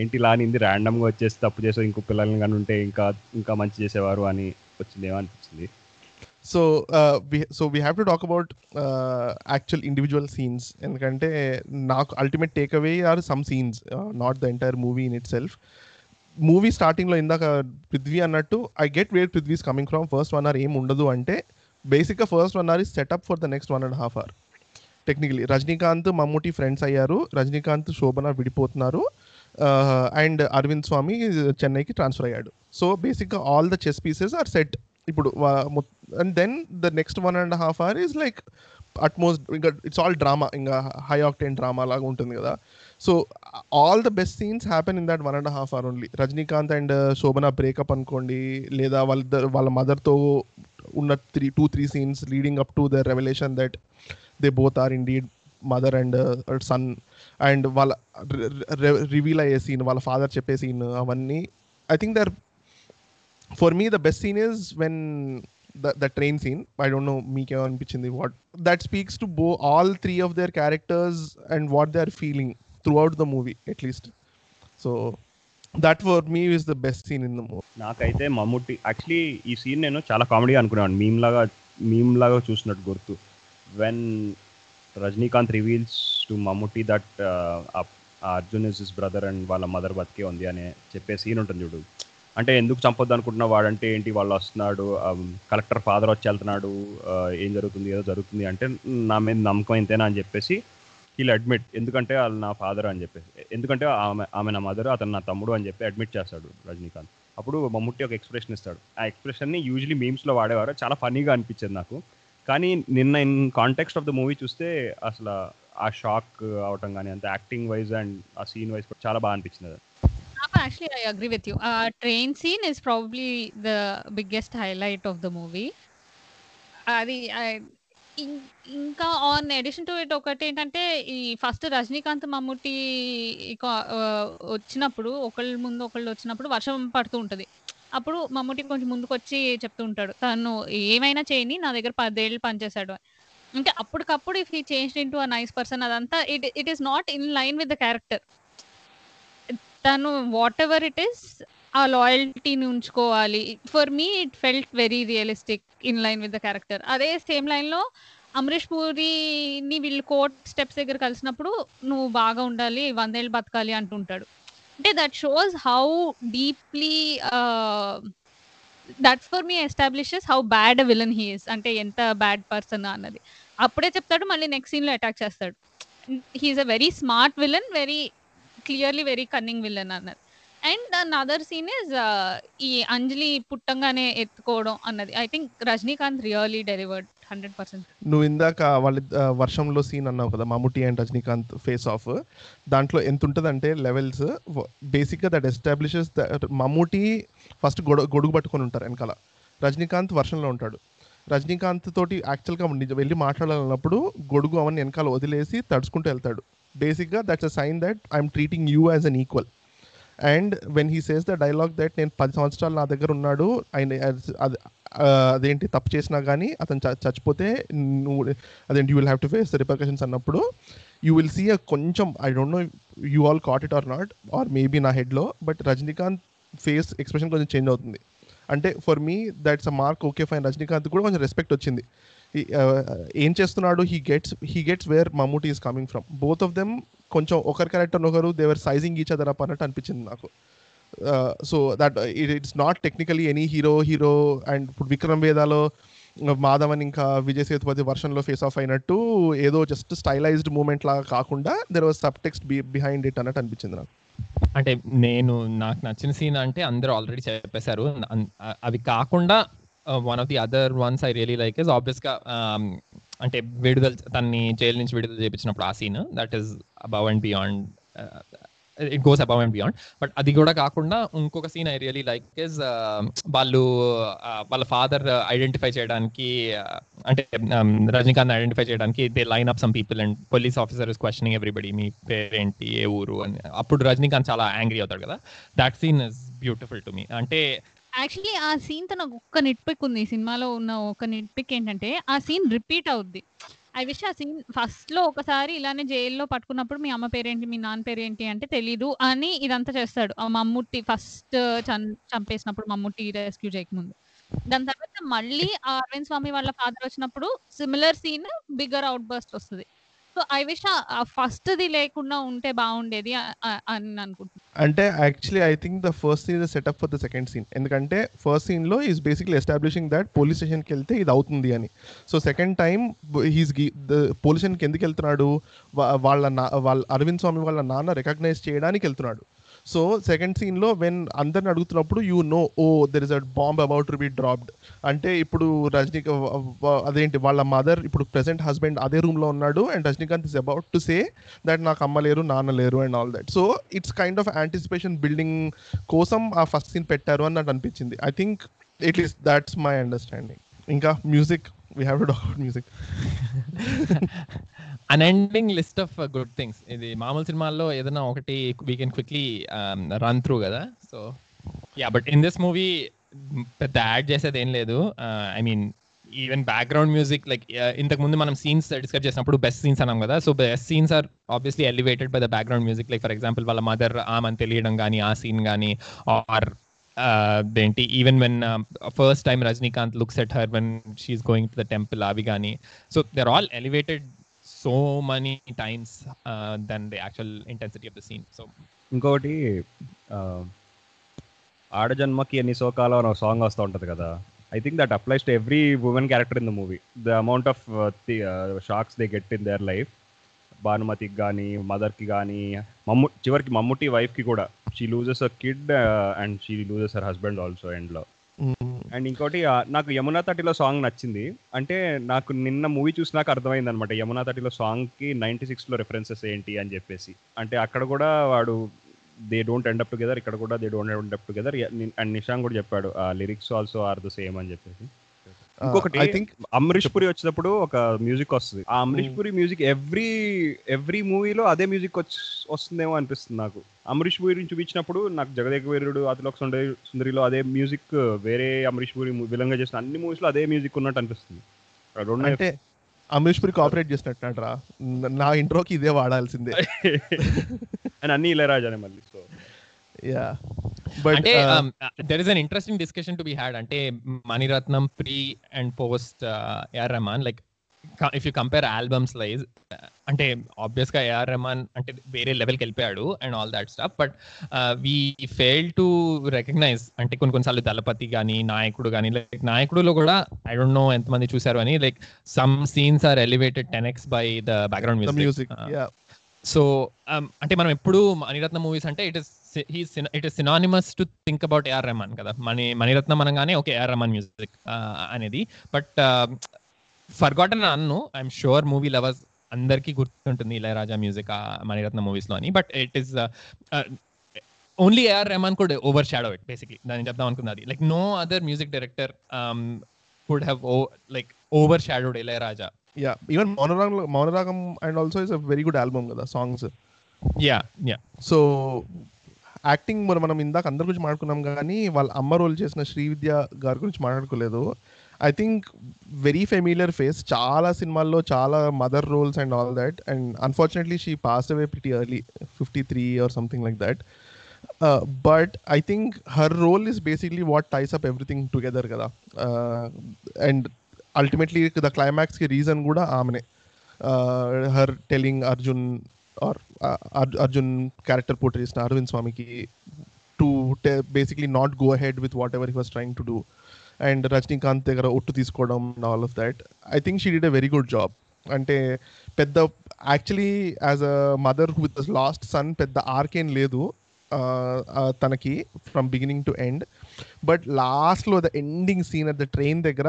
ఏంటి లానింది అనింది? ర్యాండమ్గా వచ్చేసి తప్పు చేసావు ఇంకో పిల్లల్ని కనుంటే ఇంకా ఇంకా మంచి చేసేవారు అని వచ్చిందేమో అనిపించింది so so we have to talk about actual individual scenes ఎందుకంటే నాకు ultimate takeaway are some scenes not the entire movie in itself movie స్టార్టింగ్లో ఇందాక పృథ్వీ అన్నట్టు I get where Prithvi's coming from first one hour ఏం ఉండదు అంటే బేసిక్గా first one hour is setup for the next one and half hour technically Rajinikanth Mammootty friends అయ్యారు. రజనీకాంత్ శోభన విడిపోతున్నారు. And Arvind స్వామి చెన్నైకి ట్రాన్స్ఫర్ అయ్యాడు. సో బేసిక్గా all the chess pieces are set ఇప్పుడు and then the next one and half hour is like utmost ఇంకా it's all drama ఇంకా high octane drama లాగా ఉంటుంది కదా. So all the best scenes happen in that one and half hour only Rajinikanth and Shobana breakup అనుకోండి లేదా వాళ్ళ వాళ్ళ మదర్తో ఉన్న three two three scenes leading up to the revolution that they both are deed mother and son and వాళ్ళ reveal అయ్యే scene వాళ్ళ father చెప్పే సీన్ అవన్నీ I think there for me the best scene is when the the train scene I don't know మీకేమనిపించింది what that speaks to both all three of their characters and what they are feeling throughout the movie at least so that for me is the best scene in the movie నాకైతే Mammootty actually ఈ scene నేను చాలా comedy అనుకున్నాను meme లాగా meme లాగా చూసినట్టు గుర్తు. When Rajinikanth reveals to Mammootty that uh, Arjun is is brother and వాళ్ళ మదర్ బతికే ఉంది అని చెప్పే సీన్ ఉంటుంది చూడు. అంటే ఎందుకు చంపొద్దు అనుకుంటున్నా వాడంటే ఏంటి? వాళ్ళు వస్తున్నాడు కలెక్టర్ ఫాదర్ వచ్చి వెళ్తున్నాడు ఏం జరుగుతుంది? ఏదో జరుగుతుంది అంటే నా మీద నమ్మకం ఇంతేనా అని చెప్పేసి వీళ్ళు అడ్మిట్ ఎందుకంటే వాళ్ళు నా ఫాదర్ అని చెప్పేసి. ఎందుకంటే ఆమె ఆమె నా మదర్ అతను నా తమ్ముడు అని చెప్పి అడ్మిట్ చేస్తాడు రజనీకాంత్. అప్పుడు మమ్ముట్టి ఒక ఎక్స్ప్రెషన్ ఇస్తాడు. ఆ ఎక్స్ప్రెషన్ని యూజువలీ మీమ్స్లో వాడేవారు. చాలా ఫనీగా అనిపించేది నాకు. కానీ నిన్న in context of the movie చూస్తే అసలు ఆ షాక్ అవటం కానీ అంత యాక్టింగ్ వైజ్ అండ్ ఆ సీన్ వైజ్ చాలా బాగా అనిపించింది అది. Actually i agree with you. Uh train scene is probably the biggest highlight of the movie. అది ఇంకా ఆన్ ఎడిషన్ టు ఇట్ ఒకటి ఏంటంటే ఈ ఫస్ట్ రజనీకాంత్ మమ్ముట్టి వచ్చినప్పుడు ఒకళ్ళ ముందు ఒకళ్ళు వచ్చినప్పుడు వర్షం పడుతూ ఉంటుంది. అప్పుడు మమ్ముటి కొంచెం ముందుకు వచ్చి చెప్తూ ఉంటాడు. తను ఏమైనా చేయని నా దగ్గర పదేళ్ళు పనిచేశాడు అంటే అప్పటికప్పుడు if he change into a nice person అదంతా it it is not in line with the character తను వాట్ ఎవర్ ఇట్ ఈస్ ఆ లాయల్టీని ఉంచుకోవాలి. For me it felt very realistic in line with the character అదే same లైన్లో అమరీష్ పూరిని వీళ్ళు court steps దగ్గర కలిసినప్పుడు నువ్వు బాగా ఉండాలి వందేళ్ళు బతకాలి అంటుంటాడు. అంటే that shows how deeply that for me establishes how bad villain he's అంటే ఎంత బ్యాడ్ పర్సన్ అన్నది. అప్పుడే చెప్తాడు మళ్ళీ నెక్స్ట్ సీన్లో అటాక్ చేస్తాడు. He's a very smart villain very clearly very cunning villain అన్నది అండ్ అదర్ సీన్ ఇస్ ఈ అంజలి పుట్టంగానే ఎత్తుకోవడం అన్నది. I think Rajinikanth really delivered hundred percent నువ్వు ఇందాక వాళ్ళ వర్షంలో సీన్ అన్నావు కదా Mammootty and Rajinikanth face off దాంట్లో ఎంత ఉంటుందంటే లెవెల్స్ బేసిక్గా దట్ ఎస్టాబ్లిషెస్ మమ్ముటి ఫస్ట్ గొడ గొడుగు పట్టుకొని ఉంటారు వెనకాల. రజనీకాంత్ వర్షంలో ఉంటాడు. రజనీకాంత్ తోటి యాక్చువల్గా వెళ్ళి మాట్లాడాలన్నప్పుడు గొడుగు అవన్నీ వెనకాల వదిలేసి తడుచుకుంటూ వెళ్తాడు. బేసిక్గా that's a sign that I'm treating you as an equal and when he says the dialogue that నేను పది సంవత్సరాలు నా దగ్గర ఉన్నాడు ఆయన అదేంటి తప్పు చేసినా కానీ అతను చ- చచ్చిపోతే నువ్వు అదేంటి you will have to face the repercussions అన్నప్పుడు యూ విల్ సీ అ కొంచెం I don't know you all caught it or not or maybe నా హెడ్లో బట్ రజనీకాంత్ ఫేస్ ఎక్స్ప్రెషన్ కొంచెం చేంజ్ అవుతుంది. అంటే for me that's a mark okay fine Rajinikanth కూడా కొంచెం respect వచ్చింది. ఏం చేస్తున్నాడు? He gets he gets where Mammootty is coming from both of them కొంచెం ఒకరి క్యారెక్టర్ ఒకరు దేవర్ సైజింగ్ ఈచ్ అదర్ అప్ అన్నట్టు అనిపించింది నాకు. So that it it's not technically any hero hero and ఇప్పుడు విక్రమ్ వేదాలో మాధవన్ ఇంకా విజయ్ సేతుపతి వర్షన్లో ఫేస్ ఆఫ్ అయినట్టు ఏదో జస్ట్ స్టైలైజ్డ్ మూమెంట్ లాగా కాకుండా there was subtext behind it అన్నట్టు అనిపించింది నాకు. అంటే నేను నాకు నచ్చిన సీన్ అంటే అందరూ ఆల్రెడీ చెప్పేశారు. అవి కాకుండా one of the other ones I really like is ఆబ్వియస్గా అంటే విడుదల తన్ని జైలు నుంచి విడుదల చేయించినప్పుడు ఆ scene. That is above and beyond it goes above and beyond but అది కూడా కాకుండా ఇంకొక scene I really like is వాళ్ళు uh, వాళ్ళ ఫాదర్ ఐడెంటిఫై uh, చేయడానికి uh, అంటే um, రజనీకాంత్ ఐడెంటిఫై చేయడానికి they line up some people and police officer is questioning everybody మీ పేరేంటి ఏ ఊరు అని. అప్పుడు రజనీకాంత్ చాలా యాంగ్రీ అవుతాడు కదా. That scene is beautiful to me అంటే యాక్చువల్లీ ఆ సీన్తో నాకు ఒక్క నిట్ పిక్ ఉంది సినిమాలో ఉన్న ఒక నిట్ పిక్ ఏంటంటే ఆ సీన్ రిపీట్ అవుద్ది. ఐ విష్ ఆ సీన్ ఫస్ట్లో ఒకసారి ఇలానే జైల్లో పట్టుకున్నప్పుడు మీ అమ్మ పేరేంటి మీ నాన్న పేరేంటి అంటే తెలీదు అని ఇదంతా చేస్తాడు. ఆ మమ్ముట్టి ఫస్ట్ చంపేసినప్పుడు మమ్ముట్టి రెస్క్యూ చేయకముందు. దాని తర్వాత మళ్ళీ అరవింద్ స్వామి వాళ్ళ ఫాదర్ వచ్చినప్పుడు similar scene bigger outburst వస్తుంది. So I wish first the లేకుండా ఉంటే బాగుండేది అని అనుకుంటున్నాను అంటే actually I think the first scene setup for the second scene. ఎందుకంటే ఫస్ట్ సీన్లో is basically establishing that police స్టేషన్కి వెళ్తే ఇది అవుతుంది అని. So second time he's police స్టేషన్కి ఎందుకు వెళ్తున్నాడు? వాళ్ళ నా వాళ్ళ అరవింద్ స్వామి వాళ్ళ నాన్న రికగ్నైజ్ చేయడానికి వెళ్తున్నాడు. సో సెకండ్ సీన్లో వెన్ అందరిని అడుగుతున్నప్పుడు you know oh there is a bomb about to be dropped అంటే ఇప్పుడు రజనీక్ అదేంటి వాళ్ళ మదర్ ఇప్పుడు ప్రెసెంట్ హస్బెండ్ అదే రూమ్లో ఉన్నాడు and Rajinikanth is about to say that నాకు అమ్మ లేరు నాన్న లేరు and all that so it's kind of anticipation building కోసం ఆ ఫస్ట్ సీన్ పెట్టారు అని నాకు అనిపించింది. I think it is that's my understanding ఇంకా music we have to talk about music unending list of good things ఇది మామూలు సినిమాల్లో ఏదైనా ఒకటి we can quickly run through కదా. So yeah but in this movie పెద్ద యాడ్ చేసేది ఏం లేదు. I mean even background music like ఇంతకు ముందు మనం సీన్స్ డిస్కస్ చేసినప్పుడు బెస్ట్ సీన్స్ అన్నాం కదా. So best scenes are obviously elevated by the background music like for example వాళ్ళ మదర్ ఆమెను తెలియడం కానీ ఆ సీన్ కానీ ఆర్ ఏంటి? Even when first time Rajinikanth looks at her when she's going to the temple అవి కానీ so they're all elevated so many times then the actual intensity of the scene so ఇంకోటి ఆడజన్మకి ఎన్ని శోకాలు అని ఒక సాంగ్ వస్తూ ఉంటుంది కదా. I think that applies to every woman character in the movie the amount of shocks they get in their life భానుమతికి కానీ మదర్కి కానీ మమ్ము చివరికి మమ్ముటి వైఫ్కి కూడా. She loses a kid and she loses her husband also ఎండ్లో అండ్ ఇంకోటి ఆ, నాకు యమునా తటిలో సాంగ్ నచ్చింది. అంటే నాకు నిన్న మూవీ చూసినాక అర్థమైంది అనమాట యమునా తటిలో సాంగ్కి నైన్టీ సిక్స్లో రెఫరెన్సెస్ ఏంటి అని చెప్పేసి. అంటే అక్కడ కూడా వాడు they don't end up together ఇక్కడ కూడా they don't end up together and Nishang కూడా చెప్పాడు ఆ lyrics also are the same అని చెప్పేసి. ఇంకొకటి ఐ థింక్ అమరీష్ పురి వచ్చినప్పుడు ఒక మ్యూజిక్ వస్తుంది. ఆ Amrish Puri music every every మూవీలో అదే మ్యూజిక్ వస్తుందేమో అనిపిస్తుంది నాకు. అమరీష్ పురి చూపించినప్పుడు నాకు జగదేక వీరుడు అతిలోక సుందరి సుందరిలో అదే మ్యూజిక్ వేరే అమరీష్ పురి విలంగా చేసిన అన్ని మూవీస్లో అదే మ్యూజిక్ ఉన్నట్టు అనిపిస్తుంది. అంటే అమరీష్ పురి కాపరేట్ చేసినట్టు రా నా ఇంట్రోకి ఇదే వాడాల్సిందే. అండ్ అన్ని ఇళయరాజానే మళ్ళీ సో యా అంటే there is an interesting discussion to be had అంటే Mani Ratnam pre and post AR Rahman like if you compare albums లైజ్ అంటే ఆబ్వియస్గా ఏఆర్ రెహమాన్ అంటే వేరే లెవెల్కి వెళ్ళిపోయాడు and all that stuff but we fail to recognise అంటే కొన్ని కొన్నిసార్లు దళపతి కానీ నాయకుడు కానీ లైక్ నాయకుడులో కూడా ఐ డోంట్ నో ఎంతమంది చూసారు అని like some scenes are elevated ten X by the background music so um, అంటే మనం ఎప్పుడు మణిరత్న మూవీస్ అంటే it is it is synonymous to think about AR Rahman కదా. మణి మణిరత్నం అనగానే ఓకే ఏఆర్ రెహమాన్ మ్యూజిక్ అనేది. బట్ ఫర్గాటన్ uh, అన్ను ఐఎమ్ షూర్ మూవీ లవర్స్ అందరికీ గుర్తుంటుంది ఇళయరాజా మ్యూజిక్ మణిరత్న మూవీస్లో అని. But it is only AR Rahman could overshadow it basically దాన్ని చెప్దాం అనుకున్నది. Like no other music director could have like overshadowed Ilaiyaraaja. Yeah even Mouna Ragam Mouna Ragam and also is a very good album కదా songs yeah yeah so acting మరి మనం ఇందాక అందరి గురించి మాట్లాడుకున్నాం కానీ వాళ్ళ అమ్మ రోల్ చేసిన శ్రీవిద్య గారి గురించి మాట్లాడుకోలేదు. I think very familiar face చాలా సినిమాల్లో చాలా mother roles and all that and unfortunately she pass away pretty early fifty three or something like that but I think her role is basically what ties up everything together కదా. And ultimately the క్లైమాక్స్కి reason కూడా ఆమెనే. Her telling Arjun or Arjun character portray చేసిన అరవింద్ స్వామికి to basically not go ahead with whatever he was trying to do and Rajinikanth దగ్గర ఒట్టు తీసుకోవడం all of that I think she did a very good job అంటే పెద్ద actually as a mother with lost son పెద్ద ఆర్కేం లేదు. తనకి from beginning to end but లాస్ట్లో the ending scene at the train దగ్గర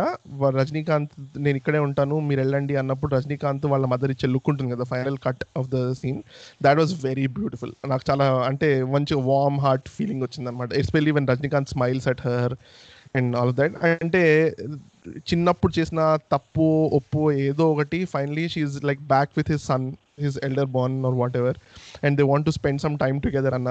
రజనీకాంత్ నేను ఇక్కడే ఉంటాను మీరు వెళ్ళండి అన్నప్పుడు రజనీకాంత్ వాళ్ళ మదర్ ఇచ్చే లుక్ ఉంటుంది కదా final cut of the scene that was very beautiful నాకు చాలా అంటే మంచి వార్మ్ హార్ట్ ఫీలింగ్ వచ్చింది అనమాట especially when Rajinikanth smiles at her and all that అంటే చిన్నప్పుడు చేసిన తప్పు ఒప్పు ఏదో ఒకటి finally she's like back with his son his elder born or whatever and they want to spend some time together అన్న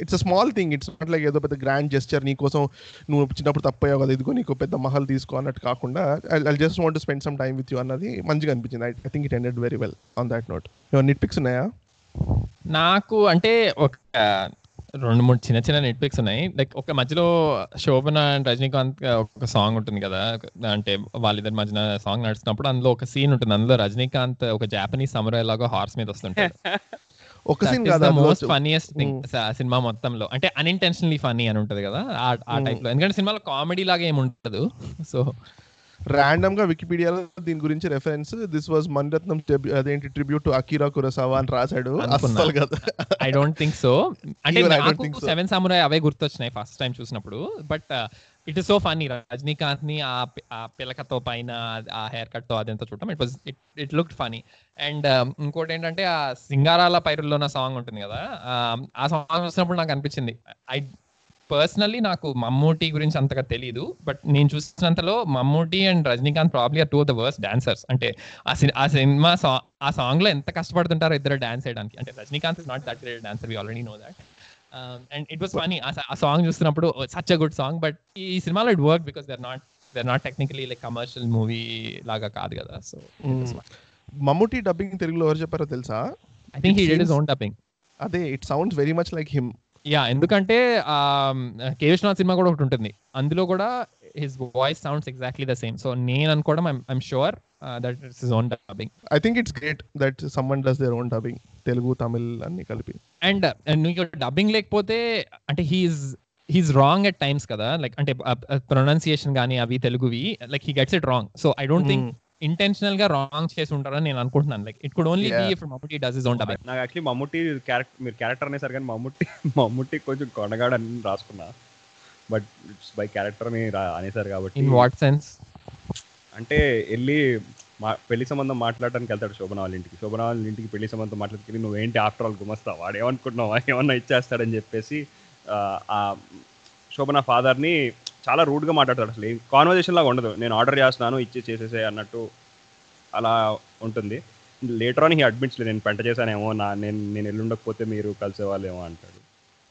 it's small thing it's not like ఏదో పెద్ద గ్రాండ్ జెస్చర్ నీకోసం నువ్వు చిన్నప్పుడు తప్పయ్యావు కదా ఇదిగో నీకు పెద్ద మహల్ తీసుకో అన్నట్టు కాకుండా I just want to spend some time with you అన్నది మంచిగా అనిపించింది. I think it ended very well on that note nitpicks ఉన్నాయా? నాకు అంటే ఒక రెండు మూడు చిన్న చిన్న నెట్ పిక్స్ ఉన్నాయి. లైక్ ఒక మధ్యలో శోభన అండ్ రజనీకాంత్ ఒక సాంగ్ ఉంటుంది కదా. అంటే వాళ్ళిద్దరి మధ్యన సాంగ్ నడుస్తున్నప్పుడు అందులో ఒక సీన్ ఉంటుంది. అందులో రజనీకాంత్ ఒక జాపనీస్ సమరో లాగా హార్స్ మీద వస్తుంటాడు. ఒక scene most funniest thing cinema మొత్తంలో. అంటే అన్ఇంటెన్షనల్లీ ఫన్నీ అని ఉంటది కదా. ఆ-. టైప్లో. ఎందుకంటే సినిమాలో కామెడీ లాగా ఏమి ఉండదు సో ర్యాండమ్గా వికీపీడియాలో దీని గురించి రెఫరెన్స్ దిస్ వాజ్ మణిరత్నం అదేంటి ట్రిబ్యూట్ టు అకీరా కురసావా అని రాశాడు. అస్సలు కదా. ఐ డోంట్ థింక్ సో అంటే Even I don't నాకు think so. సెవెన్ సామురాయ్ అవే గుర్తొచ్చినాయి ఫస్ట్ టైం చూసినప్పుడు. But it is so funny రజనీకాంత్ని ఆ పిలకతో పైన ఆ హెయిర్ కట్తో అదంతా చూడటం it was it it look funny and ఇంకోటి ఏంటంటే ఆ సింగారాల పైరుల్లో నా సాంగ్ ఉంటుంది కదా ఆ సాంగ్ చూసినప్పుడు నాకు అనిపించింది. ఐ పర్సనల్లీ నాకు మమ్మూటి గురించి అంతగా తెలియదు బట్ నేను చూసినంతలో Mammootty and Rajinikanth probably are two of the worst dancers అంటే ఆ ఆ సినిమా సా- ఆ సాంగ్లో ఎంత కష్టపడుతుంటారో ఇద్దరు డాన్స్ చేయడానికి. అంటే Rajinikanth is not that great dancer we already know that and it was funny ఆ సాంగ్ చూస్తున్నప్పుడు such a good song but ఈ సినిమాలో it work because there not there not technically like commercial movie లాగా కాదు కదా so Mammootty dubbing తెలుగులో ఎవరు చెప్పారో తెలుసా? I think he did seems- own dubbing అదే it sounds very much like him yeah ఎందుకంటే కే విశ్వనాథ్ సినిమా కూడా ఒకటి ఉంటుంది. అందులో కూడా his voice sounds exactly the same so నేను అనుకోవడం I'm sure that it's his own dubbing I think it's great that someone does their own dubbing Telugu Tamil అన్ని కలిపి. అండ్ నీకు డబ్బింగ్ లేకపోతే అంటే he's he's wrong at times కదా. Like అంటే pronunciation కానీ అవి తెలుగువి like he gets it wrong so I don't think ఇంటెన్షనల్గా wrong చేసి ఉంటారని నేను అనుకుంటున్నాను. Like it could only be. If Mammootty does is own నాకు యాక్చువల్లీ మమ్ముట్టి క్యారెక్టర్ మీరు క్యారెక్టర్ అనేసారు కానీ మమ్ముట్టి మమ్ముట్టి కొంచెం కొనగాడు అని రాసుకున్నా బట్ ఇట్స్ బై క్యారెక్టర్ అని అనేసారు కాబట్టి ఇన్ వాట్ సెన్స్ అంటే వెళ్ళి మా పెళ్ళి సంబంధం మాట్లాడడానికి వెళ్తాడు శోభన వాళ్ళ ఇంటికి. శోభన వాళ్ళ ఇంటికి పెళ్ళి సంబంధం మాట్లాడుకుని నువ్వేంటి ఆఫ్టర్ ఆల్ గుమస్తా వాడు ఏమనుకుంటున్నావా ఏమన్నా ఇచ్చేస్తాడని చెప్పేసి ఆ, ఆ శోభన ఫాదర్ని చాలా రూడ్గా మాట్లాడతాడు అసలు. కాన్వర్జేషన్ లాగా ఉండదు. నేను ఆర్డర్ చేస్తున్నాను ఇచ్చి చేసేసే అన్నట్టు అలా ఉంటుంది. లేటర్ ఆన్ హీ అడ్మిట్స్ నేను పెంట చేశానేమో నా నేను నేను ఎల్లుండకపోతే మీరు కలిసేవాళ్ళేమో అంటాడు.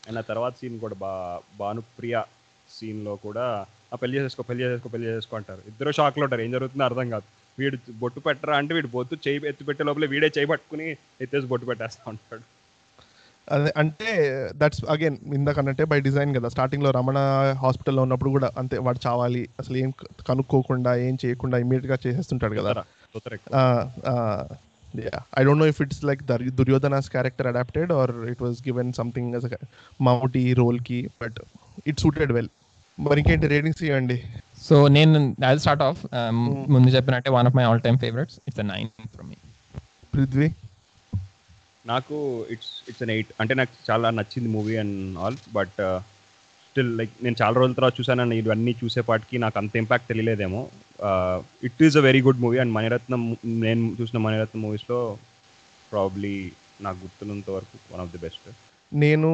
అండ్ ఆ తర్వాత సీన్ కూడా బా భానుప్రియ సీన్లో కూడా ఆ పెళ్ళి చేసేసుకో పెళ్ళి చేసేసుకో పెళ్ళి చేసేసుకో అంటారు. ఇద్దరు షాక్లో ఉంటారు. ఏం జరుగుతుందో అర్థం కాదు. వీడు బొట్టు పెట్టరా అంటే వీడు బొత్తు చేయి ఎత్తి పెట్టే లోపల వీడే చేయి పట్టుకుని ఎత్తేసి బొట్టు పెట్టేస్తా ఉంటాడు. అంటే దట్స్ అగైన్ ఇందాక అన్నట్టే బై డిజైన్ కదా. స్టార్టింగ్లో రమణ హాస్పిటల్లో ఉన్నప్పుడు కూడా అంతే వాడు చావాలి అసలు ఏం కనుక్కోకుండా ఏం చేయకుండా ఇమీడియట్గా చేసేస్తుంటాడు కదా. I don't know if it's like దుర్యోధనాస్ character adapted or it was given something మౌటి రోల్కి బట్ ఇట్ సూటెడ్ వెల్ మరి ఇంకేంటి రేటింగ్స్ ఇవ్వండి. సో నేను అది స్టార్ట్ ఆఫ్ ముందు చెప్పినట్టే one of my all time favourites it's nine from me Prithvi నాకు it's it's an eight అంటే నాకు చాలా నచ్చింది movie and all but still like నేను చాలా రోజుల తర్వాత చూసానని ఇవన్నీ చూసేపాటికి నాకు అంత impact తెలియలేదేమో. It is a very good movie and Mani Ratnam నేను చూసిన మణిరత్నం మూవీస్లో ప్రాబ్లీ నాకు గుర్తున్నంత వరకు వన్ ఆఫ్ ది బెస్ట్ నేను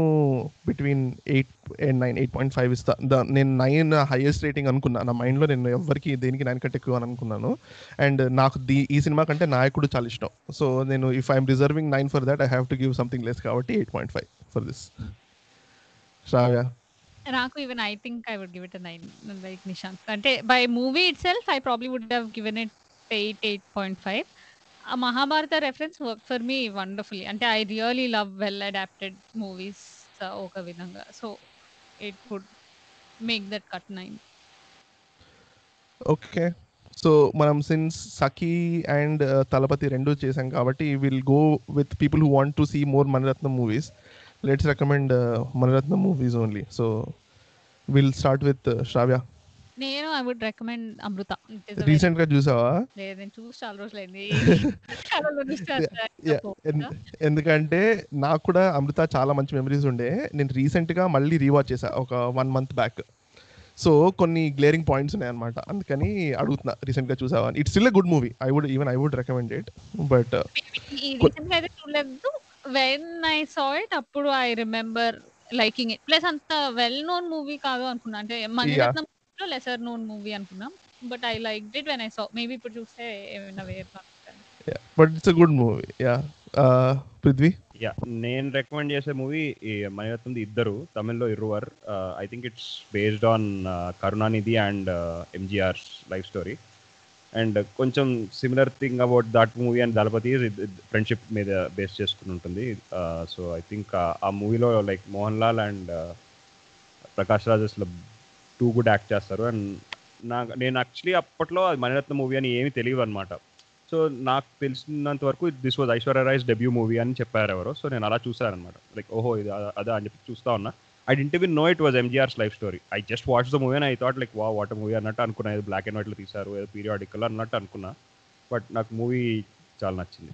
between eight and nine eight point five ఇస్తా. నేను నైన్ హైయెస్ట్ రేటింగ్ అనుకున్నా. నా మైండ్లో నేను ఎవరికి దేనికి నైన్ కంటే ఎక్కువ అని అనుకున్నాను. అండ్ నాకు దీ ఈ సినిమా కంటే నాయకుడు చాలా ఇష్టం. సో నేను if I'm reserving nine for that I have to give something less కాబట్టి eight point five for this Shravya నాకు even I think I would give it nine like Nishant అంటే by movie itself I probably would have given it eight eight point five ఆ Mahabharata reference work for me wonderfully అంటే I really love well adapted movies ఒక విధంగా. So it would make that cut nine okay so మనం since Sakhi and Thalapathi రెండు చేసాం కాబట్టి will go with people who want to see more Mani Ratnam movies let's recommend Mani Ratnam movies only so will start with Shravya నేను I would recommend అమృత. రీసెంట్గా చూసావా? లేదు నేను చూసి చాలా రోజులైంది. ఎందుకంటే నాకు కూడా అమృత చాలా మంచి మెమరీస్ ఉండే. నేను రీసెంట్గా మళ్ళీ రీవాచ్ చేశా ఒక వన్ మంత్ బ్యాక్ సో కొన్ని గ్లేరింగ్ పాయింట్స్ ఉన్నాయి అనమాట అందుకని అడుగుతున్నా రీసెంట్గా చూసావా it's still good movie I would even I would recommend it but చూడలేదు. వెన్ ఐ సా ఇట్ అప్పుడు I remember liking it plus అంత వెల్ నోన్ మూవీ కాదు అనుకున్నా. అంటే మణిరత్నం లో లెసర్ నోన్ మూవీ అనుకున్నాం but I like it when I saw maybe ఇప్పుడు చూస్తే ఏమైనా వేరు but it's a good movie yeah Prithvi yeah నేను రికమెండ్ చేసే మూవీ మణిరత్నంది ఇద్దరు తమిళ్ళో Iruvar. I think it's based on Karunanidhi and MGR life story and కొంచెం similar thing about that movie and Thalapathi friendship మీద బేస్ చేసుకుని ఉంటుంది. So I think ఆ మూవీలో లైక్ మోహన్ లాల్ అండ్ ప్రకాష్ రాజ్ అసలు టూ కూడా యాక్ట్ చేస్తారు. అండ్ నా నేను యాక్చువల్లీ అప్పట్లో అది మణిరత్న మూవీ అని ఏమీ తెలియదు అనమాట సో నాకు తెలిసినంత వరకు this was Aishwarya Rai's debut movie అని చెప్పారు ఎవరో. సో నేను అలా చూసాను అనమాట లైక్ ఓహో ఇది అదే అదా అని చెప్పి చూస్తా ఉన్నా. I didn't even know it was MGR's life story. I just watch the movie అని ఐ థాట్ లైక్ వా వాట్ మూవీ అన్నట్టు అనుకున్నా. ఏదో బ్లాక్ అండ్ వైట్లో తీశారు ఏదో పీరియాడికల్ అన్నట్టు అనుకున్నా. బట్ నాకు మూవీ చాలా నచ్చింది.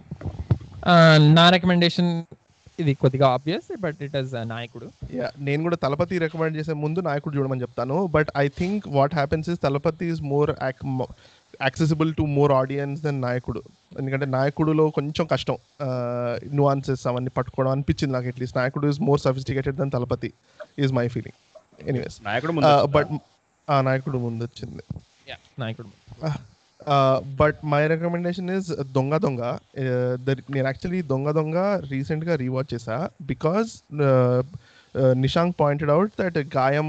నా రికమెండేషన్ ఇది కొద్దిగా obvious but it is Nayakudu. Yeah నేను కూడా తలపతి రికమెండ్ చేసే ముందు నాయకుడు చూడమని చెప్తాను. But I think what happens is Thalapathi is more accessible to more audiences than Nayakudu. ఎందుకంటే నాయకుడులో కొంచెం కష్టం నువాన్సెస్ అవన్నీ పట్టుకోవడం అనిపించింది నాకు at least. Nayakudu is more sophisticated than Thalapathi is my feeling anyways Nayakudu ముందు బట్ ఆ నాయకుడు ముందు వచ్చింది. నాయకుడు but my recommendation is Donga Donga నేను యాక్చువల్లీ దొంగ దొంగ రీసెంట్గా రీవాచ్ చేసా because Nishank pointed out that Gaayam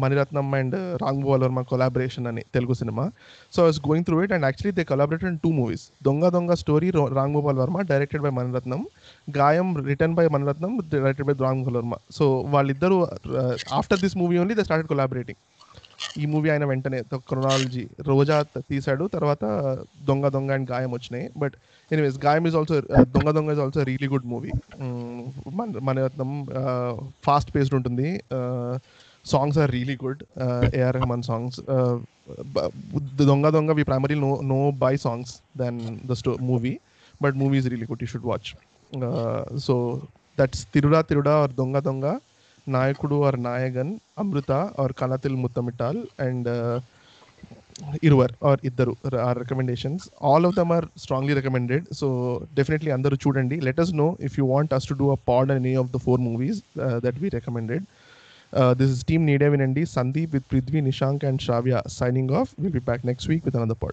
Mani Ratnam and Ram Varma collaboration అని Telugu cinema. So I's going through it and actually they collaborate in two movies Donga Donga story Ram Gopal Varma directed by Mani Ratnam Gaayam return by Mani Ratnam directed by Ram Gopal Varma so వాళ్ళిద్దరూ after this movie only they started collaborating ఈ movie ఆయన వెంటనే chronology రోజా తీశాడు. తర్వాత దొంగ దొంగ and Gaayam వచ్చినాయి. But anyways Gaayam is also Donga Donga is also really good movie. మన మన ఫాస్ట్ పేస్డ్ ఉంటుంది. Songs are really good. AR Rahman songs. Donga Donga we primary no no by songs then the స్టో movie. But movie is really good you should watch. So that's Thiruda Thiruda are Donga Donga. Nayakudu or Nayagan, Amruta or Kalathil Muttamittal, and uh, or Iddaru are recommendations. All of them are strongly recommended. So definitely under Chudandi. Let us know if you want us to do a pod on any of the four movies uh, that we recommended. Uh, this is Team Nida Vinandi, Sandeep with Prithvi, Nishank, and Shravya signing off. We'll be back next week with another pod.